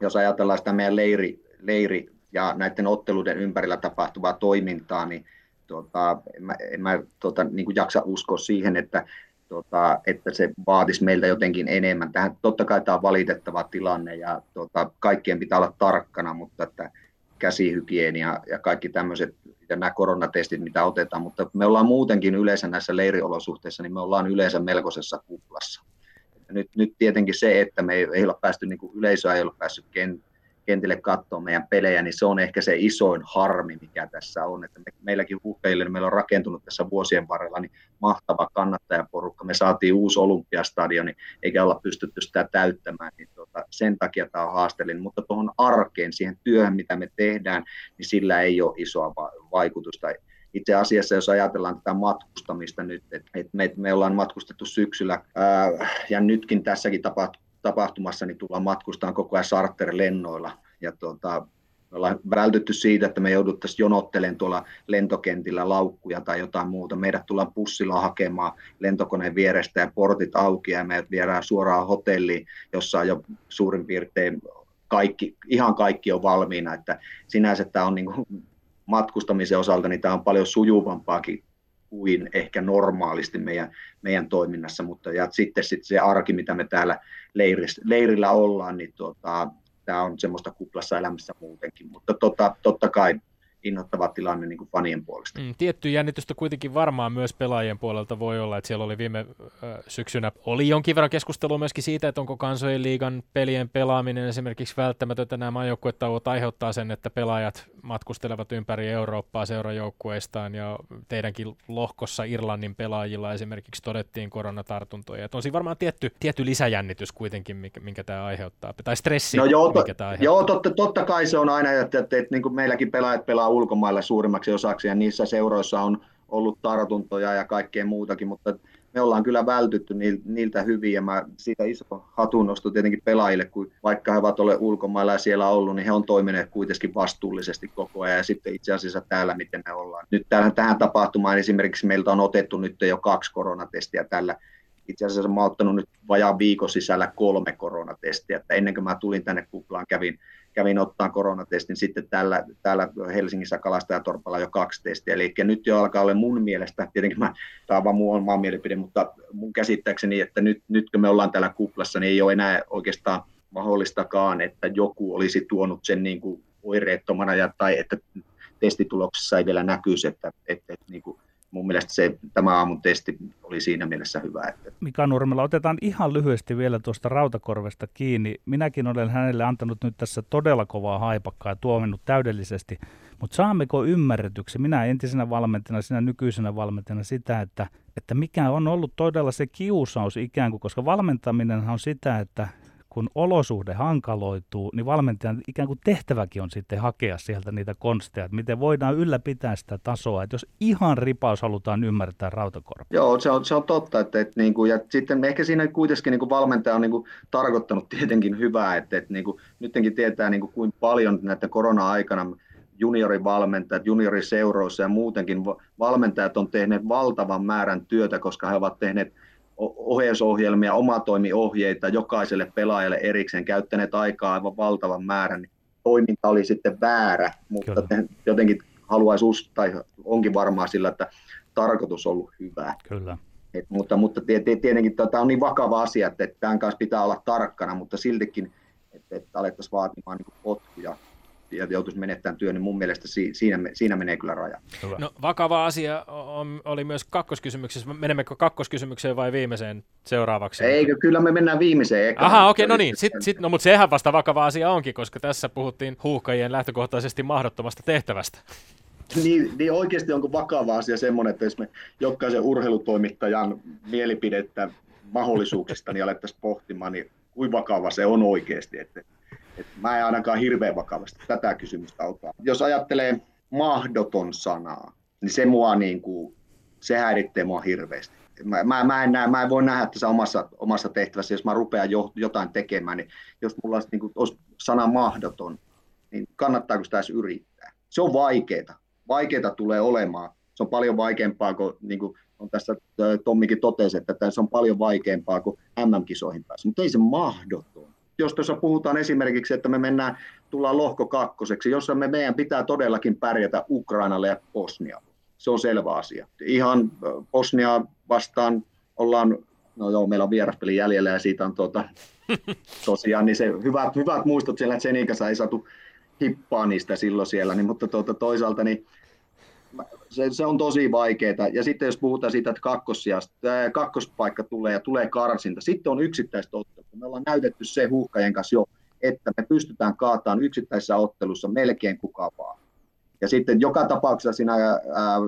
jos ajatellaan sitä meidän leiri, leiri ja näiden otteluiden ympärillä tapahtuvaa toimintaa, niin tota, en mä, en mä tota, niin kuin jaksa uskoa siihen, että tota, että se vaatisi meiltä jotenkin enemmän. Tähän totta kai tämä on valitettava tilanne ja tota, kaikkien pitää olla tarkkana, mutta että käsihygienia ja kaikki tämmöiset ja nämä koronatestit, mitä otetaan, mutta me ollaan muutenkin yleensä näissä leiriolosuhteissa, niin me ollaan yleensä melkoisessa kuplassa. Nyt, nyt tietenkin se, että me ei, ei olla päästy, niin kuin yleisöä ei ole päässyt kentille katsoa meidän pelejä, niin se on ehkä se isoin harmi, mikä tässä on. Että me, meilläkin huuhteille, niin meillä on rakentunut tässä vuosien varrella niin mahtava kannattajaporukka. Me saatiin uusi olympiastadioni, eikä olla pystytty sitä täyttämään, niin tuota, sen takia tämä on haasteellinen. Mutta tuohon arkeen, siihen työhön, mitä me tehdään, niin sillä ei ole isoa vaikutusta itse asiassa, jos ajatellaan tätä matkustamista nyt, että me, me ollaan matkustettu syksyllä ää, ja nytkin tässäkin tapahtuu tapahtumassa, niin tullaan matkustaan koko ajan charterlennoilla. Ja tuota, me ollaan vältytty siitä, että me jouduttaisiin jonottelemaan tuolla lentokentillä laukkuja tai jotain muuta. Meidät tullaan pussilla hakemaan lentokoneen vierestä ja portit auki ja meidät viedään suoraan hotelliin, jossa on jo suurin piirtein kaikki, ihan kaikki on valmiina. Että sinänsä tämä on niin kuin matkustamisen osalta, niin tämä on paljon sujuvampaakin kuin ehkä normaalisti meidän, meidän toiminnassa, mutta ja sitten, sitten se arki, mitä me täällä leirillä, leirillä ollaan, niin tuota, tämä on semmoista kuplassa elämässä muutenkin, mutta tota, totta kai innoittava tilanne niin kuin fanien puolesta. Mm, tietty jännitystä kuitenkin varmaan myös pelaajien puolelta voi olla, että siellä oli viime äh, syksynä, oli jonkin verran keskustelua myöskin siitä, että onko kansojen liigan pelien pelaaminen esimerkiksi välttämätöntä. Nämä maajoukkuetauot aiheuttaa sen, että pelaajat matkustelevat ympäri Eurooppaa seurajoukkueistaan ja teidänkin lohkossa Irlannin pelaajilla esimerkiksi todettiin koronatartuntoja. Että on siinä varmaan tietty, tietty lisäjännitys kuitenkin, minkä, minkä tämä aiheuttaa, tai stressi, no joo, mikä tämä aiheuttaa. Joo, totta, totta kai se on aina, että, että, että, että niin kuin meilläkin pelaajat pelaa ulkomailla suurimmaksi osaksi ja niissä seuroissa on ollut tartuntoja ja kaikkea muutakin, mutta me ollaan kyllä vältytty niiltä hyvin ja mä siitä iso hatunnosto tietenkin pelaajille, kun vaikka he ovat olleet ulkomailla ja siellä ollut, niin he on toimineet kuitenkin vastuullisesti koko ajan ja sitten itse asiassa täällä, miten me ollaan. Nyt tähän, tähän tapahtumaan esimerkiksi meiltä on otettu nyt jo kaksi koronatestiä tällä itse asiassa mä oon ottanut nyt vajaan viikon sisällä kolme koronatestiä, että ennen kuin mä tulin tänne kuplaan, kävin kävin ottaa koronatestin sitten täällä, täällä Helsingissä Kalastajatorpalla jo kaksi testiä. Eli nyt jo alkaa olla mun mielestä, tietenkin mä, tämä on vaan mun oma mielipide, mutta mun käsittääkseni, että nyt, nyt kun me ollaan täällä kuplassa, niin ei ole enää oikeastaan mahdollistakaan, että joku olisi tuonut sen niin kuin oireettomana ja, tai että testituloksessa ei vielä näkyisi, että, että, että niin kuin mun mielestä se, tämä aamun testi oli siinä mielessä hyvä. Että... Mika Nurmela, otetaan ihan lyhyesti vielä tuosta Rautakorvesta kiinni. Minäkin olen hänelle antanut nyt tässä todella kovaa haipakkaa ja tuominnut täydellisesti, mutta saammeko ymmärretyksi, minä entisenä valmentajana, sinä nykyisenä valmentajana sitä, että, että mikä on ollut todella se kiusaus ikään kuin, koska valmentaminen on sitä, että kun olosuhde hankaloituu, niin valmentajan ikään kuin tehtäväkin on sitten hakea sieltä niitä konsteja, että miten voidaan ylläpitää sitä tasoa, että jos ihan ripaus halutaan ymmärtää rautakorva. Joo, se on, se on totta, että, että niin kuin, ja sitten ehkä siinä kuitenkin niin kuin valmentaja on niin kuin, tarkoittanut tietenkin hyvää, että, että niin kuin, nytkin tietää niin kuin, kuinka paljon näitä korona-aikana juniorivalmentajat, junioriseuroissa ja muutenkin valmentajat on tehneet valtavan määrän työtä, koska he ovat tehneet ohjeisohjelmia, omatoimiohjeita jokaiselle pelaajalle erikseen, käyttäneet aikaa aivan valtavan määrän, niin toiminta oli sitten väärä, mutta Kyllä. jotenkin haluaisi uskoa, tai onkin varmaa sillä, että tarkoitus on ollut hyvä. Kyllä. Et, mutta, mutta tietenkin tämä on niin vakava asia, että, että tämän kanssa pitää olla tarkkana, mutta siltikin, että, että alettaisiin vaatimaan niin potkuja ja joutuisi menettämään työn, niin mun mielestä siinä, siinä menee kyllä raja. Hyvä. No vakava asia on, oli myös kakkoskysymyksessä. Menemmekö kakkoskysymykseen vai viimeiseen seuraavaksi? Eikö, kyllä me mennään viimeiseen. Eka. Aha, okei, okay, no niin. Sit, sit, no, mutta sehän vasta vakava asia onkin, koska tässä puhuttiin huuhkajien lähtökohtaisesti mahdottomasta tehtävästä. Niin, niin oikeasti onko vakava asia semmoinen, että jos me jokaisen urheilutoimittajan mielipidettä mahdollisuuksista niin alettaisiin pohtimaan, niin kuinka vakava se on oikeasti. Että et mä en ainakaan hirveän vakavasti tätä kysymystä ota. Jos ajattelee mahdoton sanaa, niin se mua niin kuin, se häiritsee mua hirveästi. Mä, mä, mä, en näe, mä en voi nähdä tässä omassa, omassa tehtävässä, jos mä rupean jo, jotain tekemään, niin jos mulla olisi, niin kuin, olisi sana mahdoton, niin kannattaako sitä edes yrittää? Se on vaikeaa. Vaikeaa tulee olemaan. Se on paljon vaikeampaa kuin, niin kuin on tässä Tommikin totesi, että se on paljon vaikeampaa kuin MM-kisoihin päässä, mutta ei se mahdoton jos tuossa puhutaan esimerkiksi, että me mennään, tullaan lohko kakkoseksi, jossa me meidän pitää todellakin pärjätä Ukrainalle ja Bosnia. Se on selvä asia. Ihan Bosnia vastaan ollaan, no joo, meillä on vieraspeli jäljellä ja siitä on tuota, tosiaan niin se hyvät, hyvät muistot siellä Tsenikassa ei saatu hippaa niistä silloin siellä, niin, mutta tuota, toisaalta niin se, se on tosi vaikeaa. Ja sitten jos puhutaan siitä, että kakkospaikka kakkospaikka tulee ja tulee karsinta, sitten on yksittäistä. Me ollaan näytetty se huuhkajien kanssa jo, että me pystytään kaataan yksittäisessä ottelussa melkein kuka vaan. Ja sitten joka tapauksessa siinä ää,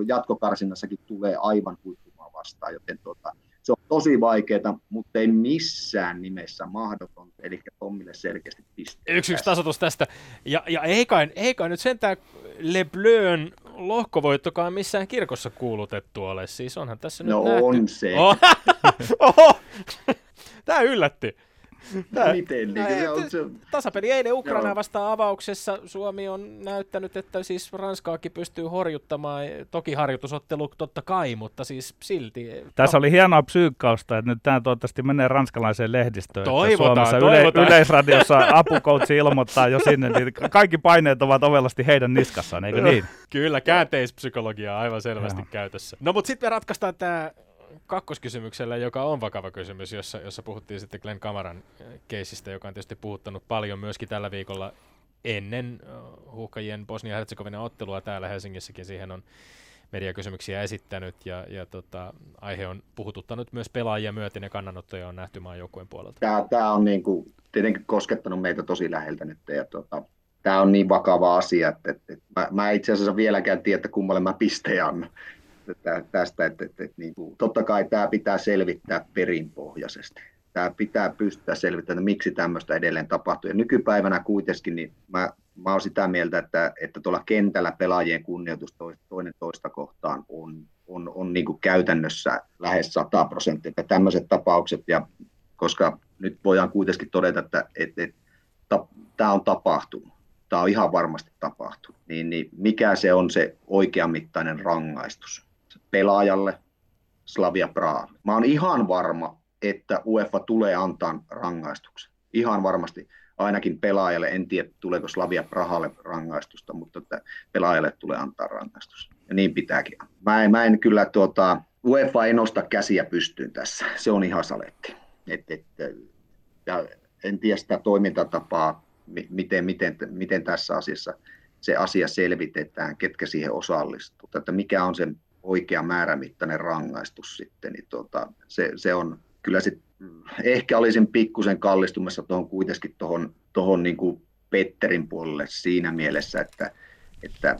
jatkokarsinnassakin tulee aivan huippumaa vastaan, joten tota, se on tosi vaikeaa, mutta ei missään nimessä mahdoton, eli Tommille selkeästi piste. Yksi yksi tasotus tästä. Ja, ja ei, kai, ei kai nyt sentään Le Bleun lohkovoittokaan missään kirkossa kuulutettu ole. Siis onhan tässä no nyt nähty. on se. Oh. Oho. Tämä yllätti. Tää, Miten? Niin, se on, se... Tasapeli eilen Ukraina vastaan avauksessa. Suomi on näyttänyt, että siis Ranskaakin pystyy horjuttamaan. Toki harjoitusottelu totta kai, mutta siis silti. Tässä no. oli hienoa psyykkausta, että nyt tämä toivottavasti menee ranskalaiseen lehdistöön. Toivotaan, Suomessa toivotaan. Yle, Yleisradiossa apukoutsi ilmoittaa jo sinne, niin kaikki paineet ovat ovelasti heidän niskassaan, eikö niin? Kyllä, käänteispsykologia aivan selvästi Joo. käytössä. No mutta sitten me ratkaistaan tämä kakkoskysymyksellä, joka on vakava kysymys, jossa, jossa puhuttiin sitten Glenn Kamaran keisistä, joka on tietysti puhuttanut paljon myöskin tällä viikolla ennen huuhkajien Bosnia-Herzegovina ottelua täällä Helsingissäkin siihen on mediakysymyksiä esittänyt ja, ja tota, aihe on puhututtanut myös pelaajia myöten ja kannanottoja on nähty maan joukkueen puolelta. Tämä, tämä on niin kuin, tietenkin koskettanut meitä tosi läheltä nyt ja tota, tämä on niin vakava asia, että, että, että mä, mä itse asiassa vieläkään tiedä, että kummalle mä pistejä annan tästä, että, että, että niin kuin, totta kai tämä pitää selvittää perinpohjaisesti. Tämä pitää pystyä selvittämään, miksi tämmöistä edelleen tapahtuu. Ja nykypäivänä kuitenkin niin mä, mä olen sitä mieltä, että, että tuolla kentällä pelaajien kunnioitus toinen toista kohtaan on, on, on niin kuin käytännössä lähes 100 prosenttia. Tämmöiset tapaukset, ja koska nyt voidaan kuitenkin todeta, että, että, että, että tämä on tapahtunut tämä on ihan varmasti tapahtunut, niin, niin mikä se on se oikeamittainen rangaistus pelaajalle Slavia Praha. Mä oon ihan varma, että UEFA tulee antaa rangaistuksen. Ihan varmasti ainakin pelaajalle, en tiedä tuleeko Slavia Prahalle rangaistusta, mutta että pelaajalle tulee antaa rangaistus. Ja niin pitääkin. Mä en, mä en kyllä, tuota, UEFA ei nosta käsiä pystyyn tässä. Se on ihan saletti. Et, et, ja en tiedä sitä toimintatapaa, miten, miten, miten tässä asiassa se asia selvitetään, ketkä siihen osallistuu, että mikä on se oikea määrämittainen rangaistus sitten, niin tuota, se, se, on kyllä sit, ehkä olisin pikkusen kallistumassa tuohon kuitenkin tuohon, tuohon niin kuin Petterin puolelle siinä mielessä, että, että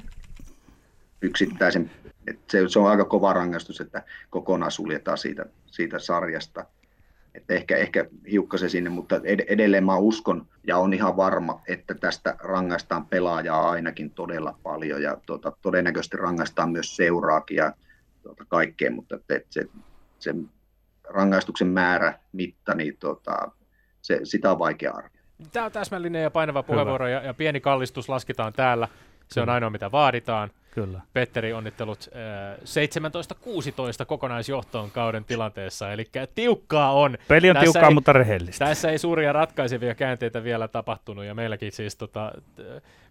yksittäisen, että se, se on aika kova rangaistus, että kokonaan suljetaan siitä, siitä sarjasta – että ehkä, ehkä hiukkasen sinne, mutta edelleen mä uskon ja on ihan varma, että tästä rangaistaan pelaajaa ainakin todella paljon ja tuota, todennäköisesti rangaistaan myös seuraakin ja tuota, kaikkea, mutta että, että se, se rangaistuksen määrä, mitta, niin tuota, se, sitä on vaikea arvioida. Tämä on täsmällinen ja painava puheenvuoro ja, ja pieni kallistus lasketaan täällä. Se on ainoa, mitä vaaditaan. Kyllä. Petteri, onnittelut äh, 17-16 kokonaisjohtoon kauden tilanteessa, eli tiukkaa on. Peli on tässä tiukkaa, ei, mutta rehellistä. Tässä ei suuria ratkaisevia käänteitä vielä tapahtunut, ja meilläkin siis tota,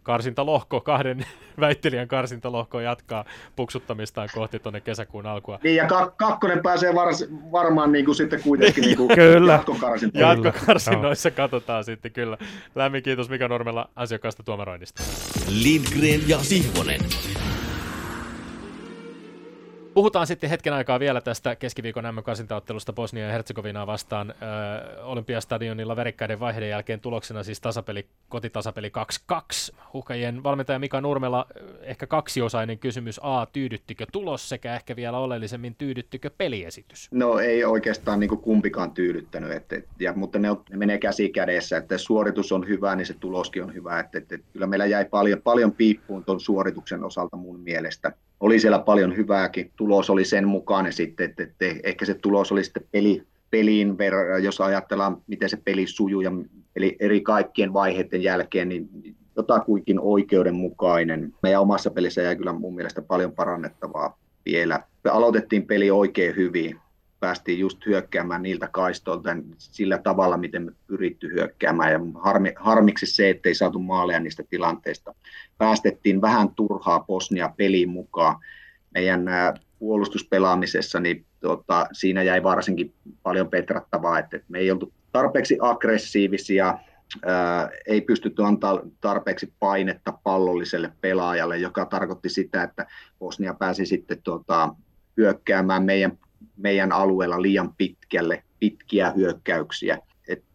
karsintalohko, kahden väittelijän karsintalohko jatkaa puksuttamistaan kohti tuonne kesäkuun alkua. Niin, ja ka- kakkonen pääsee var- varmaan niin kuin sitten kuitenkin niin kuin kyllä. jatkokarsintoissa. Jatkokarsinnoissa katsotaan sitten kyllä. Lämmin kiitos Mika Normella asiakkaasta tuomaroinnista. Lindgren ja Sihvonen. Puhutaan sitten hetken aikaa vielä tästä keskiviikon M-karsintaottelusta Bosnia ja Herzegovinaa vastaan ö, Olympiastadionilla värikkäiden vaiheiden jälkeen tuloksena siis tasapeli, kotitasapeli 2-2. Huhkajien valmentaja Mika Nurmela, ehkä kaksiosainen kysymys. A, tyydyttikö tulos sekä ehkä vielä oleellisemmin tyydyttikö peliesitys? No ei oikeastaan niin kumpikaan tyydyttänyt, että, ja, mutta ne, on, ne menee käsi kädessä, että suoritus on hyvä, niin se tuloskin on hyvä. Että, että, että kyllä meillä jäi paljon, paljon piippuun tuon suorituksen osalta mun mielestä oli siellä paljon hyvääkin. Tulos oli sen mukainen sitten, että, että ehkä se tulos oli sitten peli, peliin verran, jos ajatellaan, miten se peli sujuu, ja eli eri kaikkien vaiheiden jälkeen, niin jotakuinkin oikeudenmukainen. Meidän omassa pelissä jäi kyllä mun mielestä paljon parannettavaa vielä. Me aloitettiin peli oikein hyvin, päästiin just hyökkäämään niiltä kaistoilta sillä tavalla, miten me pyritty hyökkäämään. Ja harmi, harmiksi se, ettei saatu maaleja niistä tilanteista. Päästettiin vähän turhaa Bosnia peliin mukaan. Meidän puolustuspelaamisessa, niin tota, siinä jäi varsinkin paljon petrattavaa, että me ei oltu tarpeeksi aggressiivisia, ää, ei pystytty antaa tarpeeksi painetta pallolliselle pelaajalle, joka tarkoitti sitä, että Bosnia pääsi sitten tota, hyökkäämään meidän meidän alueella liian pitkälle, pitkiä hyökkäyksiä.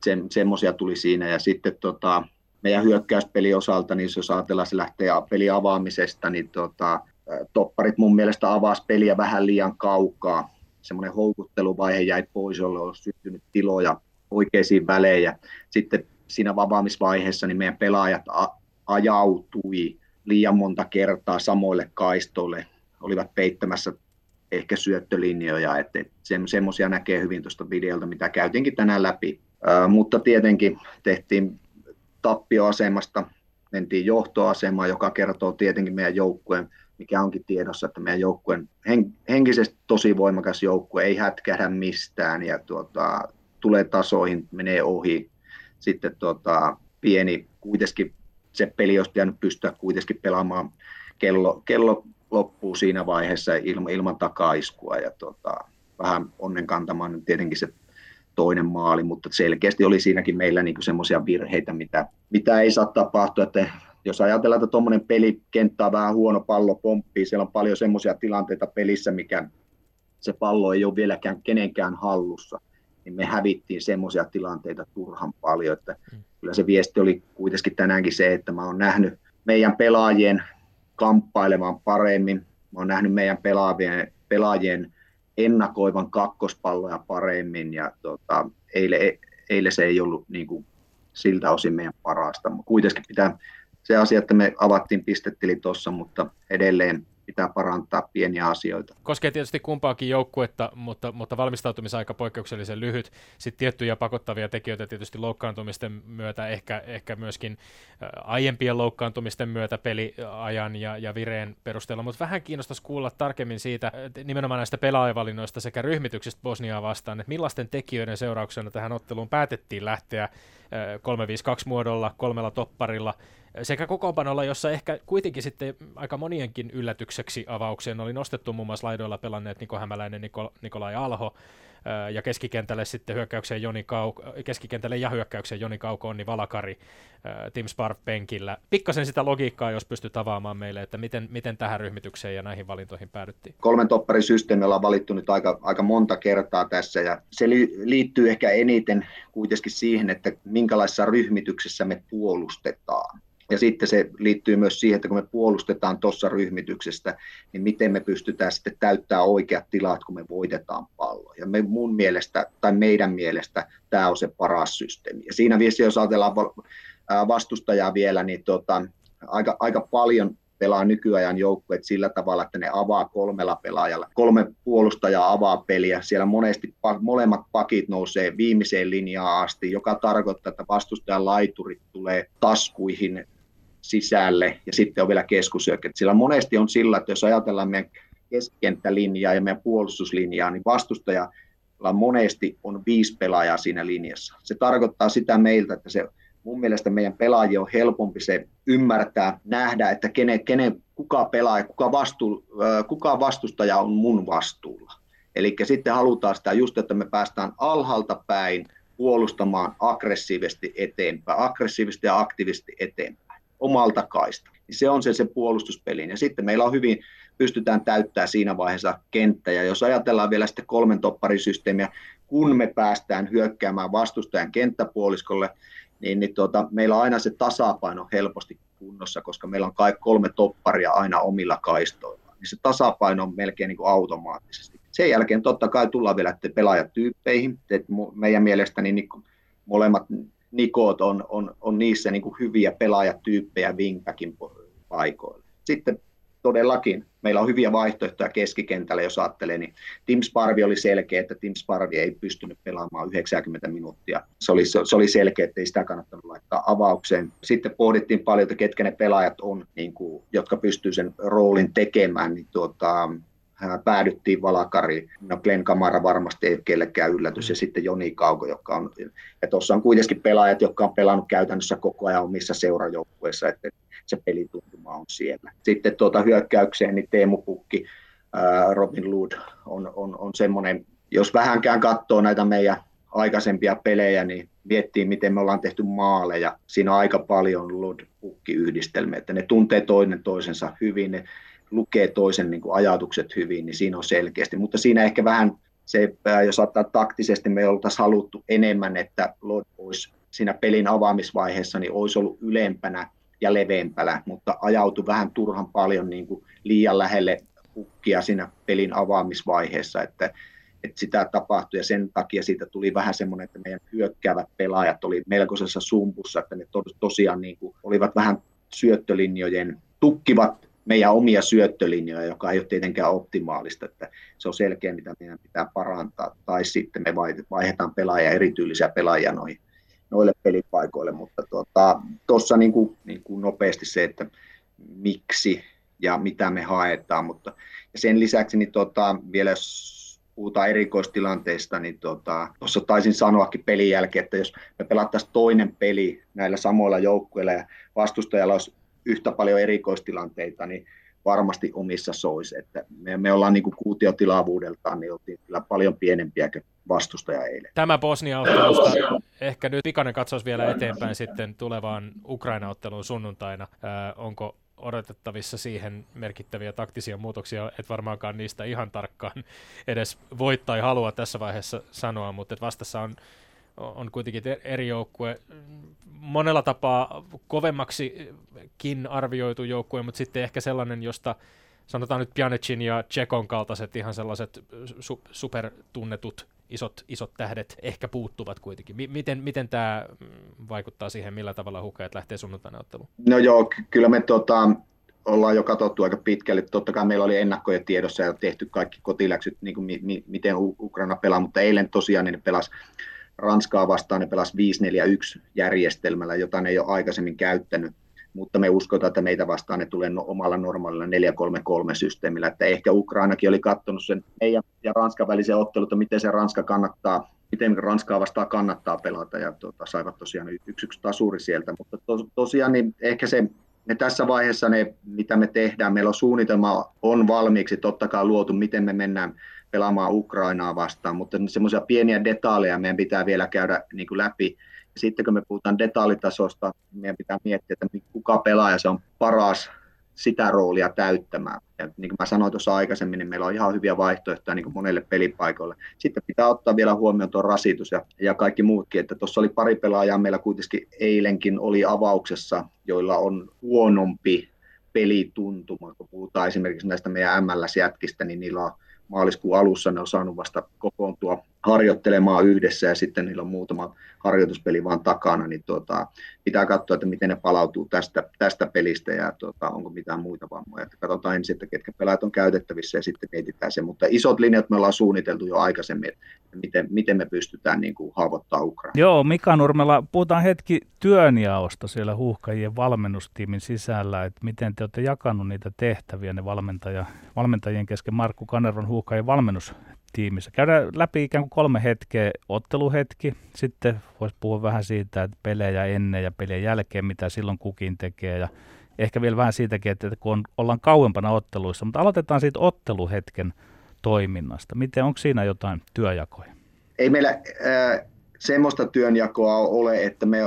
Sen, semmoisia tuli siinä ja sitten tota, meidän hyökkäyspeli osalta, niin jos ajatellaan se lähtee peli avaamisesta, niin tota, topparit mun mielestä avasi peliä vähän liian kaukaa. Semmoinen houkutteluvaihe jäi pois, jolle on syntynyt tiloja oikeisiin välejä. Sitten siinä avaamisvaiheessa niin meidän pelaajat a- ajautui liian monta kertaa samoille kaistoille, olivat peittämässä ehkä syöttölinjoja, että, semmoisia näkee hyvin tuosta videolta, mitä käytinkin tänään läpi. Ää, mutta tietenkin tehtiin tappioasemasta, mentiin johtoasemaan, joka kertoo tietenkin meidän joukkueen, mikä onkin tiedossa, että meidän joukkueen hen, henkisesti tosi voimakas joukkue, ei hätkähdä mistään ja tuota, tulee tasoihin, menee ohi. Sitten tuota, pieni, kuitenkin se peli olisi pitänyt pystyä kuitenkin pelaamaan kello, kello loppuu siinä vaiheessa ilman, ilman takaiskua ja tota, vähän onnen kantamaan tietenkin se toinen maali, mutta selkeästi oli siinäkin meillä niin semmoisia virheitä, mitä, mitä ei saa tapahtua, että jos ajatellaan, että tuommoinen pelikenttä on vähän huono pallo pomppii, siellä on paljon semmoisia tilanteita pelissä, mikä se pallo ei ole vieläkään kenenkään hallussa, niin me hävittiin semmoisia tilanteita turhan paljon, että mm. kyllä se viesti oli kuitenkin tänäänkin se, että mä oon nähnyt meidän pelaajien kamppailemaan paremmin, mä oon nähnyt meidän pelaajien, pelaajien ennakoivan kakkospalloja paremmin ja tota, eilen, eilen se ei ollut niin kuin, siltä osin meidän parasta. Kuitenkin pitää se asia, että me avattiin pistetili tuossa, mutta edelleen pitää parantaa pieniä asioita. Koskee tietysti kumpaakin joukkuetta, mutta, mutta valmistautumisaika poikkeuksellisen lyhyt. Sitten tiettyjä pakottavia tekijöitä tietysti loukkaantumisten myötä, ehkä, ehkä myöskin aiempien loukkaantumisten myötä peliajan ja, ja vireen perusteella, mutta vähän kiinnostaisi kuulla tarkemmin siitä nimenomaan näistä pelaajavalinnoista sekä ryhmityksestä Bosniaa vastaan, että millaisten tekijöiden seurauksena tähän otteluun päätettiin lähteä 352 muodolla, kolmella topparilla, sekä kokoonpanolla, jossa ehkä kuitenkin sitten aika monienkin yllätykseksi avaukseen oli nostettu muun muassa laidoilla pelanneet Niko Hämäläinen, Niko, Nikolai Alho, ja keskikentälle sitten hyökkäykseen Joni Kauko, keskikentälle ja hyökkäykseen Joni Kauko, Onni Valakari, Tim Sparv penkillä. Pikkasen sitä logiikkaa, jos pystyt avaamaan meille, että miten, miten tähän ryhmitykseen ja näihin valintoihin päädyttiin. Kolmen topparin systeemi ollaan valittu nyt aika, aika monta kertaa tässä ja se liittyy ehkä eniten kuitenkin siihen, että minkälaisessa ryhmityksessä me puolustetaan. Ja sitten se liittyy myös siihen, että kun me puolustetaan tuossa ryhmityksestä, niin miten me pystytään sitten täyttää oikeat tilat, kun me voitetaan pallo. Ja me mun mielestä, tai meidän mielestä, tämä on se paras systeemi. Ja siinä viesti, jos ajatellaan vastustajaa vielä, niin tota, aika, aika paljon pelaa nykyajan joukkueet sillä tavalla, että ne avaa kolmella pelaajalla. Kolme puolustajaa avaa peliä. Siellä monesti molemmat pakit nousee viimeiseen linjaan asti, joka tarkoittaa, että vastustajan laiturit tulee taskuihin sisälle ja sitten on vielä keskusyökkä. Sillä monesti on sillä, että jos ajatellaan meidän keskikenttälinjaa ja meidän puolustuslinjaa, niin vastustaja monesti on viisi pelaajaa siinä linjassa. Se tarkoittaa sitä meiltä, että se mun mielestä meidän pelaajia on helpompi se ymmärtää, nähdä, että kenen, kenen, kuka pelaaja, kuka, vastu, kuka vastustaja on mun vastuulla. Eli sitten halutaan sitä just, että me päästään alhaalta päin puolustamaan aggressiivisesti eteenpäin, aggressiivisesti ja aktiivisesti eteenpäin omalta kaista. Niin se on se, se puolustuspeli. Ja sitten meillä on hyvin, pystytään täyttää siinä vaiheessa kenttä. Ja jos ajatellaan vielä sitten kolmen topparisysteemiä, kun me päästään hyökkäämään vastustajan kenttäpuoliskolle, niin, niin tuota, meillä on aina se tasapaino helposti kunnossa, koska meillä on kai kolme topparia aina omilla kaistoilla. Niin se tasapaino on melkein niin kuin automaattisesti. Sen jälkeen totta kai tullaan vielä pelaajatyyppeihin. Et meidän mielestäni niin molemmat Nikot on, on, on niissä niin kuin hyviä pelaajatyyppejä wingbackin paikoilla. Sitten todellakin meillä on hyviä vaihtoehtoja keskikentällä, jos ajattelee, niin Tim Sparvi oli selkeä, että Tim Sparvi ei pystynyt pelaamaan 90 minuuttia. Se oli, se oli selkeä, että ei sitä kannattanut laittaa avaukseen. Sitten pohdittiin paljon, että ketkä ne pelaajat on, niin kuin, jotka pystyy sen roolin tekemään, niin tuota, päädyttiin Valakariin. No Glenn Kamara varmasti ei ole kellekään yllätys, ja sitten Joni Kauko, joka on, ja tuossa on kuitenkin pelaajat, jotka on pelannut käytännössä koko ajan omissa seurajoukkueissa, että se pelituntuma on siellä. Sitten tuota hyökkäykseen, niin Teemu Pukki, Robin Lood on, on, on semmoinen, jos vähänkään katsoo näitä meidän aikaisempia pelejä, niin miettii, miten me ollaan tehty maaleja. Siinä on aika paljon Lod-pukki-yhdistelmiä, että ne tuntee toinen toisensa hyvin, ne lukee toisen niin kuin ajatukset hyvin, niin siinä on selkeästi. Mutta siinä ehkä vähän se, jos ottaa taktisesti, me oltaisiin haluttu enemmän, että Lod olisi siinä pelin avaamisvaiheessa, niin olisi ollut ylempänä ja leveämpänä, mutta ajautui vähän turhan paljon niin kuin liian lähelle pukkia siinä pelin avaamisvaiheessa, että, että sitä tapahtui ja sen takia siitä tuli vähän semmoinen, että meidän hyökkäävät pelaajat oli melkoisessa sumpussa, että ne tosiaan niin kuin olivat vähän syöttölinjojen, tukkivat meidän omia syöttölinjoja, joka ei ole tietenkään optimaalista, että se on selkeä, mitä meidän pitää parantaa, tai sitten me vaihdetaan pelaajia, erityylisiä pelaajia noihin, noille pelipaikoille, mutta tuossa tota, niin kuin, niin kuin nopeasti se, että miksi ja mitä me haetaan, mutta ja sen lisäksi niin tota, vielä jos puhutaan erikoistilanteista, niin tuossa tota, taisin sanoakin pelin jälkeen, että jos me pelattaisiin toinen peli näillä samoilla joukkueilla ja vastustajalla olisi yhtä paljon erikoistilanteita, niin varmasti omissa sois. Että me, me ollaan niin kuin kuutiotilavuudeltaan, niin oltiin kyllä paljon pienempiä kuin vastustaja eilen. Tämä Bosnia-ottelusta. Ehkä nyt pikainen katsaus vielä eteenpäin sitten tulevaan Ukraina-otteluun sunnuntaina. Ää, onko odotettavissa siihen merkittäviä taktisia muutoksia, et varmaankaan niistä ihan tarkkaan edes voi tai halua tässä vaiheessa sanoa, mutta vastassa on, on kuitenkin eri joukkue, monella tapaa kovemmaksikin arvioitu joukkue, mutta sitten ehkä sellainen, josta sanotaan nyt Pjanecin ja Tsekon kaltaiset ihan sellaiset su- supertunnetut isot, isot tähdet ehkä puuttuvat kuitenkin. M- miten, miten tämä vaikuttaa siihen, millä tavalla hukajat lähtee sunnuntaina otteluun? No joo, kyllä me tota, ollaan jo katsottu aika pitkälle. Totta kai meillä oli ennakkoja tiedossa ja tehty kaikki kotiläksyt, niin kuin mi- mi- miten Ukraina pelaa, mutta eilen tosiaan niin ne pelasi Ranskaa vastaan, ne pelasi 5-4-1 järjestelmällä, jota ne ei ole aikaisemmin käyttänyt. Mutta me uskotaan, että meitä vastaan ne tulee no, omalla normaalilla 4-3-3 systeemillä, että ehkä Ukrainakin oli katsonut sen meidän ja Ranskan välisen ottelun, että miten se Ranska kannattaa, miten Ranskaa vastaan kannattaa pelata, ja tuota, saivat tosiaan yksi yksi tasuri sieltä, mutta to, tosiaan niin ehkä se me tässä vaiheessa ne, mitä me tehdään, meillä on suunnitelma on valmiiksi totta kai luotu, miten me mennään pelaamaan Ukrainaa vastaan, mutta semmoisia pieniä detaljeja meidän pitää vielä käydä niin kuin läpi, sitten kun me puhutaan detaljitasosta, meidän pitää miettiä, että kuka pelaaja se on paras sitä roolia täyttämään. Ja niin kuin mä sanoin tuossa aikaisemmin, niin meillä on ihan hyviä vaihtoehtoja niin kuin monelle pelipaikoille. Sitten pitää ottaa vielä huomioon tuo rasitus ja, ja kaikki muutkin, että tuossa oli pari pelaajaa meillä kuitenkin eilenkin oli avauksessa, joilla on huonompi pelituntuma. Kun puhutaan esimerkiksi näistä meidän MLS-jätkistä, niin niillä on maaliskuun alussa ne on saanut vasta kokoontua harjoittelemaan yhdessä ja sitten niillä on muutama harjoituspeli vaan takana, niin tuota, pitää katsoa, että miten ne palautuu tästä, tästä pelistä ja tuota, onko mitään muita vammoja. Että katsotaan ensin, että ketkä pelaajat on käytettävissä ja sitten mietitään se. Mutta isot linjat me ollaan suunniteltu jo aikaisemmin, että miten, miten me pystytään niin kuin haavoittamaan Ukraina. Joo, Mika Nurmela, puhutaan hetki työnjaosta siellä huuhkajien valmennustiimin sisällä, että miten te olette jakanut niitä tehtäviä, ne valmentaja, valmentajien kesken Markku Kanervan huuhkajien valmennus tiimissä. Käydään läpi ikään kuin kolme hetkeä, otteluhetki, sitten voisi puhua vähän siitä, että pelejä ennen ja pelien jälkeen, mitä silloin kukin tekee ja ehkä vielä vähän siitäkin, että kun on, ollaan kauempana otteluissa, mutta aloitetaan siitä otteluhetken toiminnasta. Miten, onko siinä jotain työjakoja? Ei meillä äh, semmoista työnjakoa ole, että me,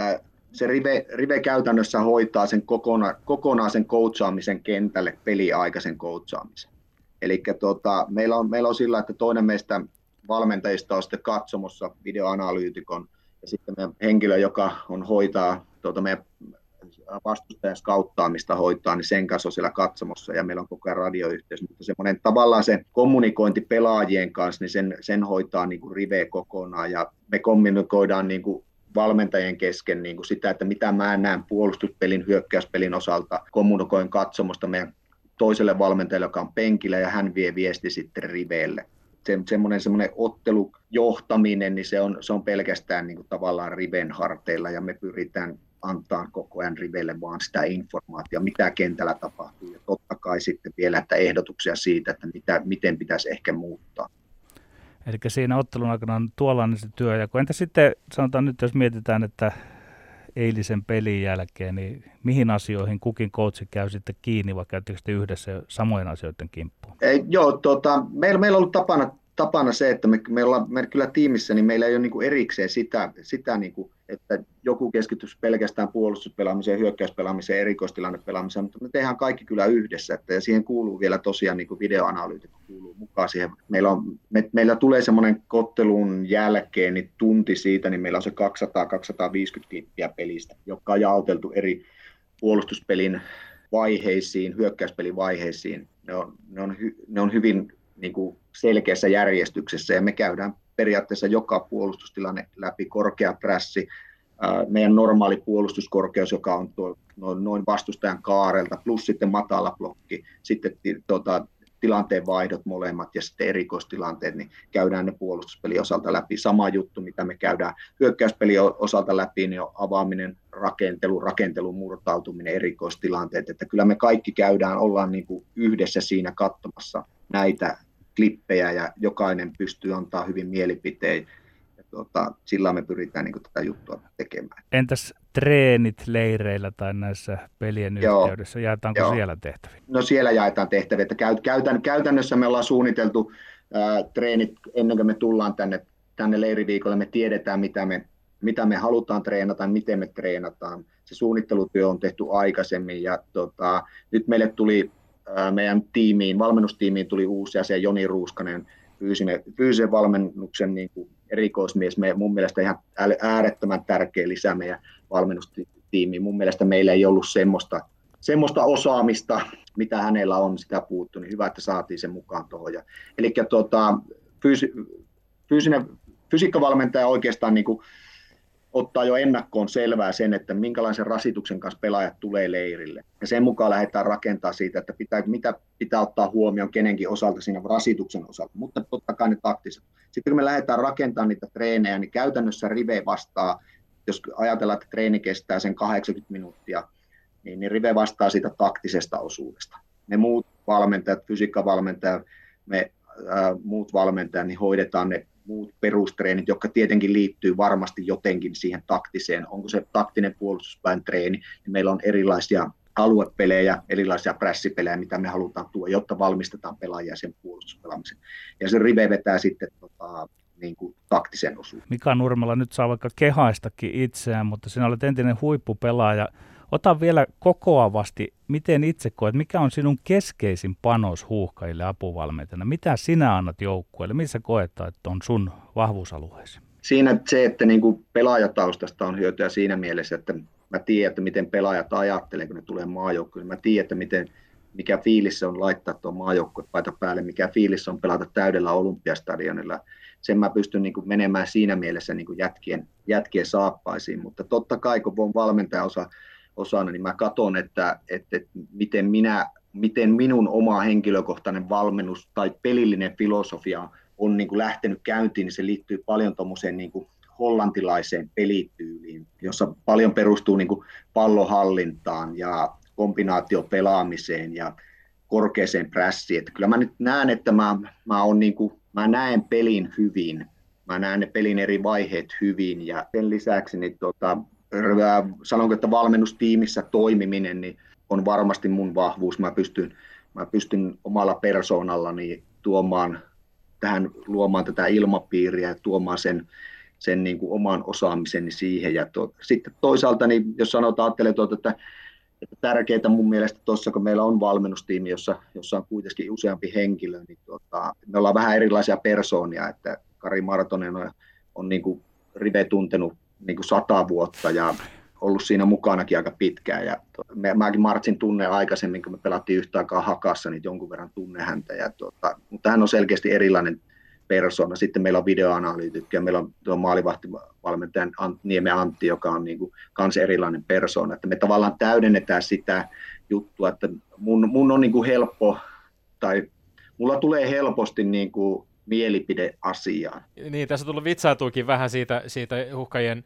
äh, se rive, rive käytännössä hoitaa sen kokona, kokonaan sen coachaamisen kentälle peliaikaisen coachaamisen. Eli tota, meillä, on, meillä on sillä, että toinen meistä valmentajista on sitten katsomossa videoanalyytikon ja sitten meidän henkilö, joka on hoitaa tuota meidän vastustajan skauttaamista hoitaa, niin sen kanssa on siellä katsomossa ja meillä on koko ajan radioyhteys, mutta semmoinen tavallaan se kommunikointi pelaajien kanssa, niin sen, sen hoitaa niin kuin rive kokonaan ja me kommunikoidaan niin kuin valmentajien kesken niin kuin sitä, että mitä mä näen puolustuspelin, hyökkäyspelin osalta, kommunikoin katsomosta meidän toiselle valmentajalle, joka on penkillä, ja hän vie viesti sitten riveelle. Se, semmoinen, semmoinen ottelujohtaminen, niin se on, se on pelkästään niin kuin tavallaan riven harteilla, ja me pyritään antaa koko ajan rivelle vaan sitä informaatiota, mitä kentällä tapahtuu, ja totta kai sitten vielä että ehdotuksia siitä, että mitä, miten pitäisi ehkä muuttaa. Eli siinä ottelun aikana on tuollainen se työjako. Entä sitten sanotaan nyt, jos mietitään, että eilisen pelin jälkeen, niin mihin asioihin kukin coachi käy sitten kiinni, vai käyttekö te yhdessä samojen asioiden kimppuun? Ei, joo, tota, meillä, meillä on ollut tapana, tapana se, että me, me ollaan me kyllä tiimissä, niin meillä ei ole niin erikseen sitä, sitä niin kuin, että joku keskittyisi pelkästään puolustuspelaamiseen, hyökkäyspelaamiseen, erikoistilannepelaamiseen, mutta me tehdään kaikki kyllä yhdessä, että, ja siihen kuuluu vielä tosiaan niin kuin videoanalyytikko kuuluu mukaan siihen. Meillä, on, me, meillä tulee semmoinen kottelun jälkeen niin tunti siitä, niin meillä on se 200-250 tippiä pelistä, joka on jaoteltu eri puolustuspelin vaiheisiin, hyökkäyspelin vaiheisiin. Ne on, ne on, hy, ne on hyvin niin kuin selkeässä järjestyksessä ja me käydään periaatteessa joka puolustustilanne läpi korkea prässi, meidän normaali puolustuskorkeus, joka on tuo, noin, vastustajan kaarelta, plus sitten matala blokki, sitten tuota, tilanteen vaihdot molemmat ja sitten erikoistilanteet, niin käydään ne puolustuspeli osalta läpi. Sama juttu, mitä me käydään hyökkäyspeli osalta läpi, niin on avaaminen, rakentelu, rakentelun murtautuminen, erikoistilanteet, että kyllä me kaikki käydään, ollaan niin kuin yhdessä siinä katsomassa näitä klippejä ja jokainen pystyy antaa hyvin mielipiteen. Ja tuota, sillä me pyritään niin kuin, tätä juttua tekemään. Entäs treenit leireillä tai näissä pelien Joo. yhteydessä, jaetaanko Joo. siellä tehtäviä? No siellä jaetaan tehtäviä, että käytän, käytännössä me ollaan suunniteltu ää, treenit ennen kuin me tullaan tänne, tänne leiriviikolle, me tiedetään mitä me, mitä me halutaan treenata, miten me treenataan. Se suunnittelutyö on tehty aikaisemmin ja tota, nyt meille tuli meidän tiimiin, valmennustiimiin tuli uusi se Joni Ruuskanen, fyysinen, fyysisen valmennuksen niin kuin erikoismies, me, mun mielestä ihan äärettömän tärkeä lisä meidän valmennustiimiin. Mun mielestä meillä ei ollut semmoista, semmoista osaamista, mitä hänellä on, sitä puuttu, niin hyvä, että saatiin sen mukaan tuohon. Eli tota, fyysi, fyysinen, fysiikkavalmentaja oikeastaan niin kuin ottaa jo ennakkoon selvää sen, että minkälaisen rasituksen kanssa pelaajat tulee leirille. Ja sen mukaan lähdetään rakentaa siitä, että pitää, mitä pitää ottaa huomioon kenenkin osalta siinä rasituksen osalta, mutta totta kai ne taktiset. Sitten kun me lähdetään rakentamaan niitä treenejä, niin käytännössä Rive vastaa, jos ajatellaan, että treeni kestää sen 80 minuuttia, niin, niin Rive vastaa siitä taktisesta osuudesta. Ne muut valmentajat, fysiikkavalmentajat, me muut valmentajat, niin hoidetaan ne muut perustreenit, jotka tietenkin liittyy varmasti jotenkin siihen taktiseen. Onko se taktinen puolustuspäin treeni, niin meillä on erilaisia aluepelejä, erilaisia prässipelejä, mitä me halutaan tuoda, jotta valmistetaan pelaajia sen puolustuspelaamisen. Ja se rive vetää sitten tota, niin kuin taktisen osuuden. Mika Nurmela nyt saa vaikka kehaistakin itseään, mutta sinä olet entinen huippupelaaja. Ota vielä kokoavasti, miten itse koet, mikä on sinun keskeisin panos huuhkajille apuvalmentajana? Mitä sinä annat joukkueelle? Missä koet, että on sun vahvuusalueesi? Siinä se, että niin kuin pelaajataustasta on hyötyä siinä mielessä, että mä tiedän, että miten pelaajat ajattelee, kun ne tulee maajoukkueen. Mä tiedän, että miten, mikä fiilis se on laittaa tuon maajoukkuepaita päälle, mikä fiilis on pelata täydellä olympiastadionilla. Sen mä pystyn niin menemään siinä mielessä niin jätkien, jätkien saappaisiin, mutta totta kai kun on valmentaja osa, osana, niin mä katson, että, että, että miten, minä, miten minun oma henkilökohtainen valmennus tai pelillinen filosofia on niin kuin lähtenyt käyntiin, niin se liittyy paljon tuommoiseen niin hollantilaiseen pelityyliin, jossa paljon perustuu niin kuin pallohallintaan ja kombinaatiopelaamiseen ja korkeaseen prässiin. Että kyllä mä nyt näen, että mä, mä, on niin kuin, mä näen pelin hyvin. Mä näen ne pelin eri vaiheet hyvin ja sen lisäksi niin tota, sanonko, että valmennustiimissä toimiminen niin on varmasti mun vahvuus. Mä pystyn, mä pystyn omalla persoonallani tuomaan tähän luomaan tätä ilmapiiriä ja tuomaan sen, sen niin kuin oman osaamiseni siihen. Ja to, sitten toisaalta, niin jos sanotaan, ajattelen tuota, että, että tärkeää mun mielestä tuossa, kun meillä on valmennustiimi, jossa, jossa on kuitenkin useampi henkilö, niin tuota, me ollaan vähän erilaisia persoonia, että Kari Martonen on, on niin kuin Rive tuntenut niin kuin sata vuotta ja ollut siinä mukanakin aika pitkään. Ja me, mäkin Martsin tunne aikaisemmin, kun me pelattiin yhtä aikaa hakassa, niin jonkun verran tunne häntä. Ja tuota, mutta hän on selkeästi erilainen persona. Sitten meillä on videoanalyytikko ja meillä on tuo maalivahtivalmentajan Nieme Antti, joka on niin kuin kans erilainen persona. Että me tavallaan täydennetään sitä juttua, että mun, mun on niin kuin helppo, tai mulla tulee helposti niin kuin mielipide asiaan. Niin, tässä on tullut vitsailtuukin vähän siitä, siitä huhkajien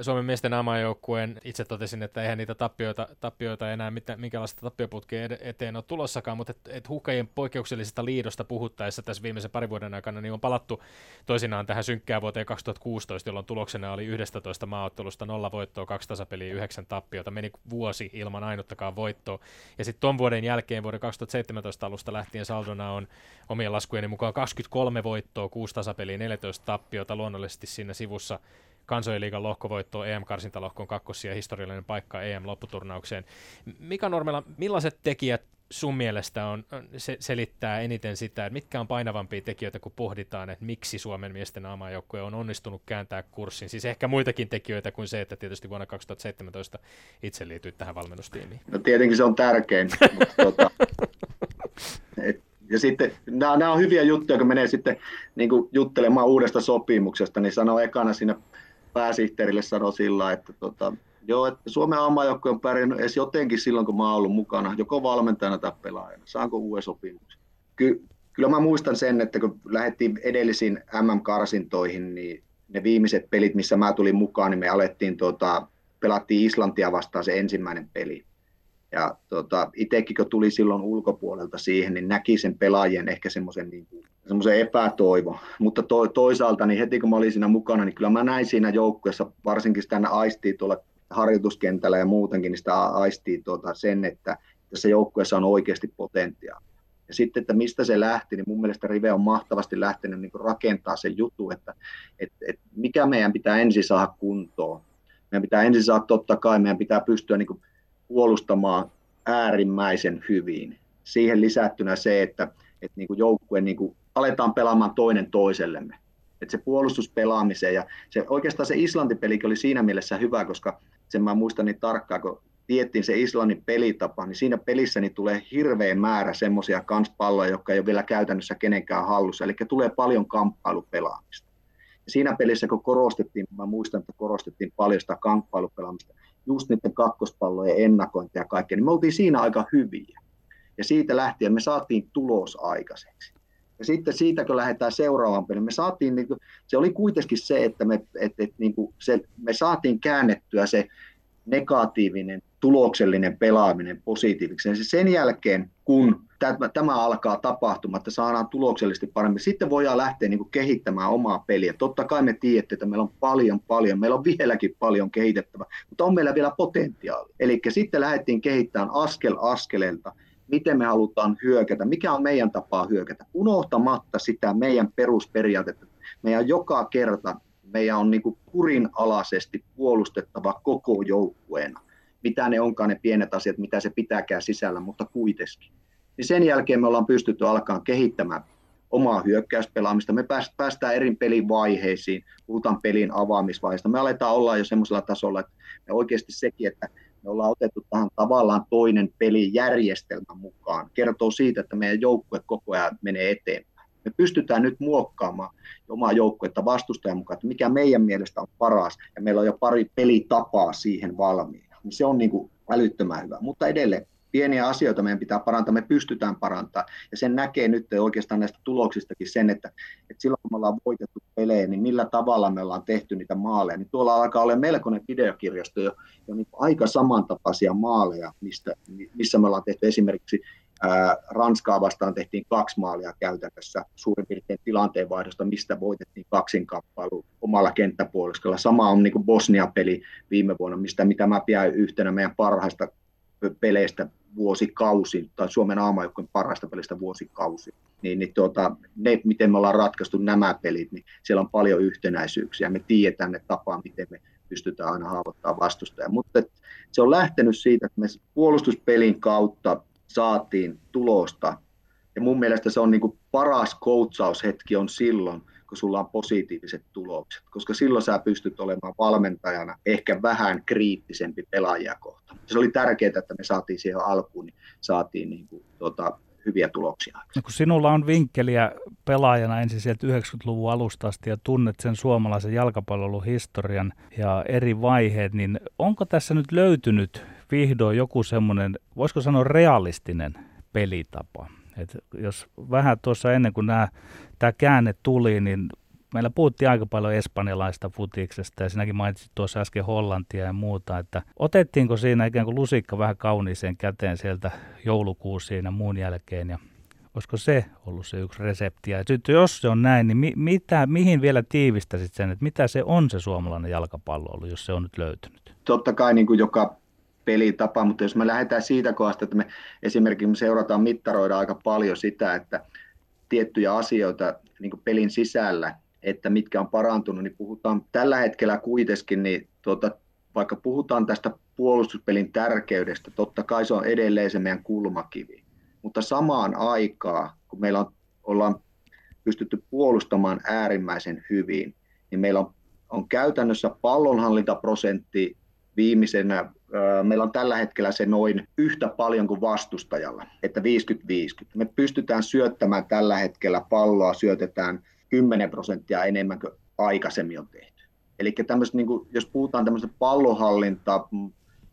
Suomen miesten aamajoukkueen, itse totesin, että eihän niitä tappioita, tappioita enää mitään, minkälaista tappioputkea eteen ole tulossakaan, mutta et, et huhkajien poikkeuksellisesta liidosta puhuttaessa tässä viimeisen parin vuoden aikana, niin on palattu toisinaan tähän synkkään vuoteen 2016, jolloin tuloksena oli 11 maaottelusta, nolla voittoa, kaksi tasapeliä, yhdeksän tappiota, meni vuosi ilman ainuttakaan voittoa, ja sitten ton vuoden jälkeen, vuoden 2017 alusta lähtien saldona on omien laskujeni mukaan 23 voittoa, kuusi tasapeliä, 14 tappiota, luonnollisesti siinä sivussa kansojen liigan lohkovoitto, EM-karsintalohkon kakkosia ja historiallinen paikka EM-lopputurnaukseen. Mika Normela, millaiset tekijät sun mielestä on, se, selittää eniten sitä, että mitkä on painavampia tekijöitä, kun pohditaan, että miksi Suomen miesten aamajoukkue on onnistunut kääntää kurssin. Siis ehkä muitakin tekijöitä kuin se, että tietysti vuonna 2017 itse liittyy tähän valmennustiimiin. No tietenkin se on tärkein. mutta, tuota, et, ja sitten nämä, nämä on hyviä juttuja, kun menee sitten niin juttelemaan uudesta sopimuksesta, niin sanoo ekana siinä pääsihteerille sanoi sillä, että tota, joo, että Suomen aamajoukkue on pärjännyt edes jotenkin silloin, kun mä oon ollut mukana, joko valmentajana tai pelaajana. Saanko uuden sopimuksen? Ky- kyllä mä muistan sen, että kun lähdettiin edellisiin MM-karsintoihin, niin ne viimeiset pelit, missä mä tulin mukaan, niin me alettiin, tota, pelattiin Islantia vastaan se ensimmäinen peli. Ja tota, itsekin kun tuli silloin ulkopuolelta siihen, niin näki sen pelaajien ehkä semmoisen niin semmoisen epätoivo. Mutta to, toisaalta niin heti kun mä olin siinä mukana, niin kyllä mä näin siinä joukkueessa, varsinkin sitä aistii tuolla harjoituskentällä ja muutenkin, niin sitä aistii tuota sen, että tässä joukkueessa on oikeasti potentiaalia. Ja sitten, että mistä se lähti, niin mun mielestä Rive on mahtavasti lähtenyt niin rakentaa sen jutun, että, että, että mikä meidän pitää ensin saada kuntoon. Meidän pitää ensin saada totta kai, meidän pitää pystyä niin puolustamaan äärimmäisen hyvin. Siihen lisättynä se, että, että niin joukkue niin aletaan pelaamaan toinen toisellemme. Että se puolustuspelaamiseen ja se, oikeastaan se Islanti-pelikin oli siinä mielessä hyvä, koska sen mä muistan niin tarkkaan, kun tiettiin se Islannin pelitapa, niin siinä pelissä niin tulee hirveä määrä semmoisia kanspalloja, jotka ei ole vielä käytännössä kenenkään hallussa, eli tulee paljon kamppailupelaamista. Ja siinä pelissä, kun korostettiin, mä muistan, että korostettiin paljon sitä kamppailupelaamista, just niiden kakkospallojen ennakointia ja kaikkea, niin me oltiin siinä aika hyviä. Ja siitä lähtien me saatiin tulos aikaiseksi. Ja sitten siitä, kun lähdetään seuraavaan peliin, me saatiin, niin kuin, se oli kuitenkin se, että me, et, et, niin kuin se, me saatiin käännettyä se negatiivinen, tuloksellinen pelaaminen positiiviseksi. Ja sen jälkeen, kun tämä alkaa tapahtumaan, että saadaan tuloksellisesti paremmin, sitten voidaan lähteä niin kehittämään omaa peliä. Totta kai me tiedätte, että meillä on paljon, paljon, meillä on vieläkin paljon kehitettävää, mutta on meillä vielä potentiaali. Eli sitten lähdettiin kehittämään askel askeleelta miten me halutaan hyökätä, mikä on meidän tapaa hyökätä, unohtamatta sitä meidän perusperiaatetta. Meidän joka kerta meidän on niin kuin kurinalaisesti puolustettava koko joukkueena. Mitä ne onkaan ne pienet asiat, mitä se pitääkään sisällä, mutta kuitenkin. Niin sen jälkeen me ollaan pystytty alkaa kehittämään omaa hyökkäyspelaamista. Me päästään eri pelin vaiheisiin, puhutaan pelin avaamisvaiheesta. Me aletaan olla jo semmoisella tasolla, että me oikeasti sekin, että me ollaan otettu tähän tavallaan toinen pelijärjestelmä mukaan. Kertoo siitä, että meidän joukkue koko ajan menee eteenpäin. Me pystytään nyt muokkaamaan omaa joukkuetta vastustajan mukaan, että mikä meidän mielestä on paras, ja meillä on jo pari pelitapaa siihen valmiina. Niin se on niin kuin älyttömän hyvä. Mutta edelleen pieniä asioita meidän pitää parantaa, me pystytään parantamaan. Ja sen näkee nyt oikeastaan näistä tuloksistakin sen, että, että silloin kun me ollaan voitettu pelejä, niin millä tavalla me ollaan tehty niitä maaleja. Niin tuolla alkaa olla melkoinen videokirjasto jo, jo niin aika samantapaisia maaleja, mistä, missä me ollaan tehty esimerkiksi Ranskaa vastaan tehtiin kaksi maalia käytännössä suurin piirtein tilanteenvaihdosta, mistä voitettiin kaksinkamppailu omalla kenttäpuoliskolla. Sama on niin Bosnia-peli viime vuonna, mistä mitä mä pidän yhtenä meidän parhaista peleistä vuosikausi, tai Suomen aamajoukkojen parhaista pelistä vuosikausi, niin, niin tuota, ne, miten me ollaan ratkaistu nämä pelit, niin siellä on paljon yhtenäisyyksiä. Me tiedetään ne tapaa, miten me pystytään aina haavoittamaan vastustaja. Mutta se on lähtenyt siitä, että me puolustuspelin kautta saatiin tulosta. Ja mun mielestä se on niin kuin paras koutsaushetki on silloin, kun sulla on positiiviset tulokset, koska silloin sä pystyt olemaan valmentajana ehkä vähän kriittisempi pelaajia kohtaan. Se oli tärkeää, että me saatiin siihen alkuun, niin saatiin niin kuin, tota, hyviä tuloksia. No kun sinulla on vinkkeliä pelaajana ensin sieltä 90-luvun alusta asti ja tunnet sen suomalaisen jalkapallon historian ja eri vaiheet, niin onko tässä nyt löytynyt vihdoin joku semmoinen, voisiko sanoa realistinen pelitapa? Et jos vähän tuossa ennen kuin tämä käänne tuli, niin meillä puhuttiin aika paljon espanjalaista futiksesta ja sinäkin mainitsit tuossa äsken Hollantia ja muuta, että otettiinko siinä ikään kuin lusikka vähän kauniiseen käteen sieltä joulukuusiin ja muun jälkeen ja olisiko se ollut se yksi resepti? Ja sitten jos se on näin, niin mi- mitä, mihin vielä tiivistäisit sen, että mitä se on se suomalainen jalkapallo ollut, jos se on nyt löytynyt? Totta kai niin kuin joka pelitapa, mutta jos me lähdetään siitä kohdasta, että me esimerkiksi me seurataan, mittaroida aika paljon sitä, että tiettyjä asioita niin pelin sisällä, että mitkä on parantunut, niin puhutaan tällä hetkellä kuitenkin, niin tuota, vaikka puhutaan tästä puolustuspelin tärkeydestä, totta kai se on edelleen se meidän kulmakivi, mutta samaan aikaan, kun meillä on, ollaan pystytty puolustamaan äärimmäisen hyvin, niin meillä on, on käytännössä pallonhallintaprosentti viimeisenä meillä on tällä hetkellä se noin yhtä paljon kuin vastustajalla, että 50-50. Me pystytään syöttämään tällä hetkellä palloa, syötetään 10 prosenttia enemmän kuin aikaisemmin on tehty. Eli niin kuin, jos puhutaan tämmöistä pallohallinta,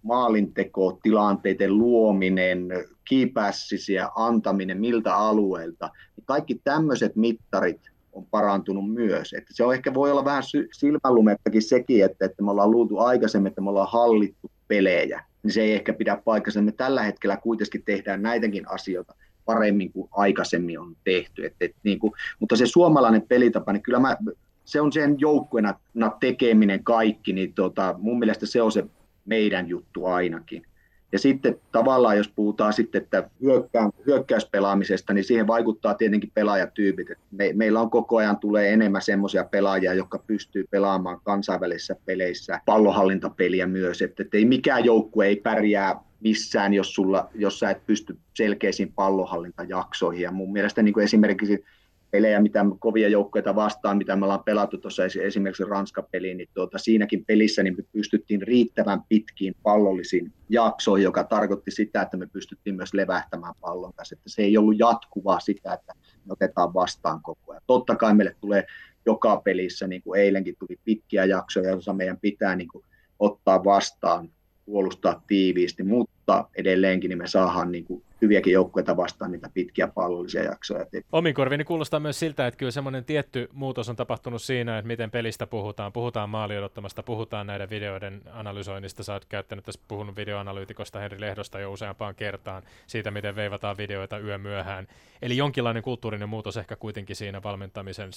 maalinteko, tilanteiden luominen, kiipässisiä antaminen miltä alueelta, niin kaikki tämmöiset mittarit on parantunut myös. Että se on ehkä voi olla vähän silmälumettakin sekin, että, että me ollaan luultu aikaisemmin, että me ollaan hallittu pelejä, niin se ei ehkä pidä paikkansa. Me tällä hetkellä kuitenkin tehdään näitäkin asioita paremmin kuin aikaisemmin on tehty. Et, et, niin kuin, mutta se suomalainen pelitapa, niin kyllä mä, se on sen joukkueena tekeminen kaikki, niin tota, mun mielestä se on se meidän juttu ainakin. Ja sitten tavallaan, jos puhutaan sitten että hyökkää, hyökkäyspelaamisesta, niin siihen vaikuttaa tietenkin pelaajatyypit. Me, meillä on koko ajan tulee enemmän semmoisia pelaajia, jotka pystyy pelaamaan kansainvälisissä peleissä pallohallintapeliä myös. Että, että ei mikään joukkue ei pärjää missään, jos, sulla, jos sä et pysty selkeisiin pallohallintajaksoihin. Ja mun mielestä niin kuin esimerkiksi pelejä, mitä kovia joukkoja vastaan, mitä me ollaan pelattu tuossa esimerkiksi Ranska-peliin, niin tuota, siinäkin pelissä niin me pystyttiin riittävän pitkiin pallollisiin jaksoihin, joka tarkoitti sitä, että me pystyttiin myös levähtämään pallon kanssa. Että se ei ollut jatkuvaa sitä, että me otetaan vastaan koko ajan. Totta kai meille tulee joka pelissä, niin kuin eilenkin tuli pitkiä jaksoja, joissa meidän pitää niin kuin ottaa vastaan, puolustaa tiiviisti, mutta edelleenkin niin me saadaan niin kuin hyviäkin joukkueita vastaan niitä pitkiä pallollisia jaksoja. Omin korvini kuulostaa myös siltä, että kyllä semmoinen tietty muutos on tapahtunut siinä, että miten pelistä puhutaan. Puhutaan maali odottamasta, puhutaan näiden videoiden analysoinnista. Sä oot käyttänyt tässä puhunut videoanalyytikosta Henri Lehdosta jo useampaan kertaan siitä, miten veivataan videoita yö myöhään. Eli jonkinlainen kulttuurinen muutos ehkä kuitenkin siinä valmentamisen,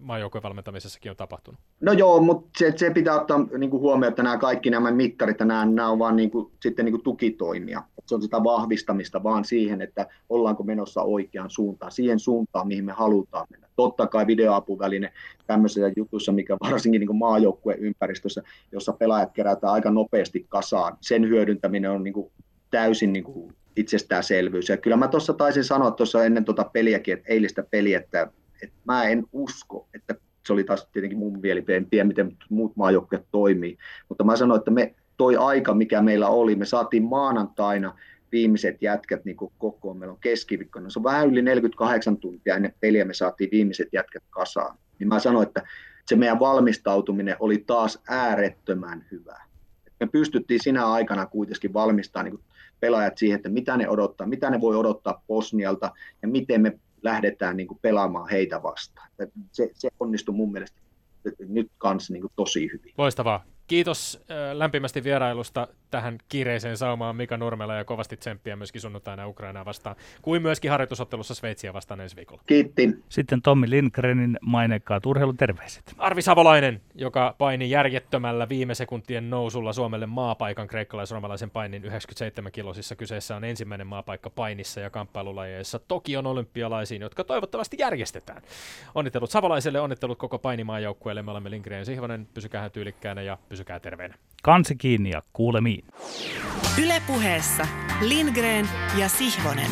maajoukkueen valmentamisessakin on tapahtunut. No joo, mutta se, se pitää ottaa niin kuin huomioon, että nämä kaikki nämä mittarit, nämä, nämä on vaan niin kuin, sitten niin kuin tukitoimia. Se on sitä vahvistamista vaan siihen, että ollaanko menossa oikeaan suuntaan, siihen suuntaan, mihin me halutaan mennä. Totta kai videoapuväline tämmöisessä jutussa, mikä varsinkin niin maajoukkueen ympäristössä, jossa pelaajat kerätään aika nopeasti kasaan, sen hyödyntäminen on niin kuin täysin niin kuin itsestäänselvyys. Ja kyllä mä tuossa taisin sanoa tuossa ennen tuota peliäkin, että eilistä peliä, että, että mä en usko, että se oli taas tietenkin mun mielipide, en tiedä miten muut maajoukkueet toimii, mutta mä sanoin, että me toi aika, mikä meillä oli, me saatiin maanantaina viimeiset jätkät niin kokoon. Meillä on keskiviikkona. Se on vähän yli 48 tuntia ennen peliä me saatiin viimeiset jätkät kasaan. Niin mä sanoin, että se meidän valmistautuminen oli taas äärettömän hyvä. Me pystyttiin sinä aikana kuitenkin valmistamaan niin pelaajat siihen, että mitä ne odottaa, mitä ne voi odottaa Bosnialta ja miten me lähdetään niin pelaamaan heitä vastaan. Se, se onnistui mun mielestä nyt kanssa niin tosi hyvin. Loistavaa. Kiitos lämpimästi vierailusta tähän kiireiseen saumaan Mika Nurmela ja kovasti tsemppiä myöskin sunnuntaina Ukrainaa vastaan, kuin myöskin harjoitusottelussa Sveitsiä vastaan ensi viikolla. Kiitti. Sitten Tommi Lindgrenin mainekkaat urheiluterveiset. Arvi Savolainen, joka paini järjettömällä viime sekuntien nousulla Suomelle maapaikan kreikkalais-romalaisen painin 97 kilosissa. Kyseessä on ensimmäinen maapaikka painissa ja kamppailulajeissa Tokion olympialaisiin, jotka toivottavasti järjestetään. Onnittelut Savolaiselle, onnittelut koko painimaajoukkueelle. Me olemme Lindgren Sihvonen, pysykää tyylikkäänä ja pysykää terveenä. Kansi kiinni ja kuulemiin. Ylepuheessa Lindgren ja Sihvonen.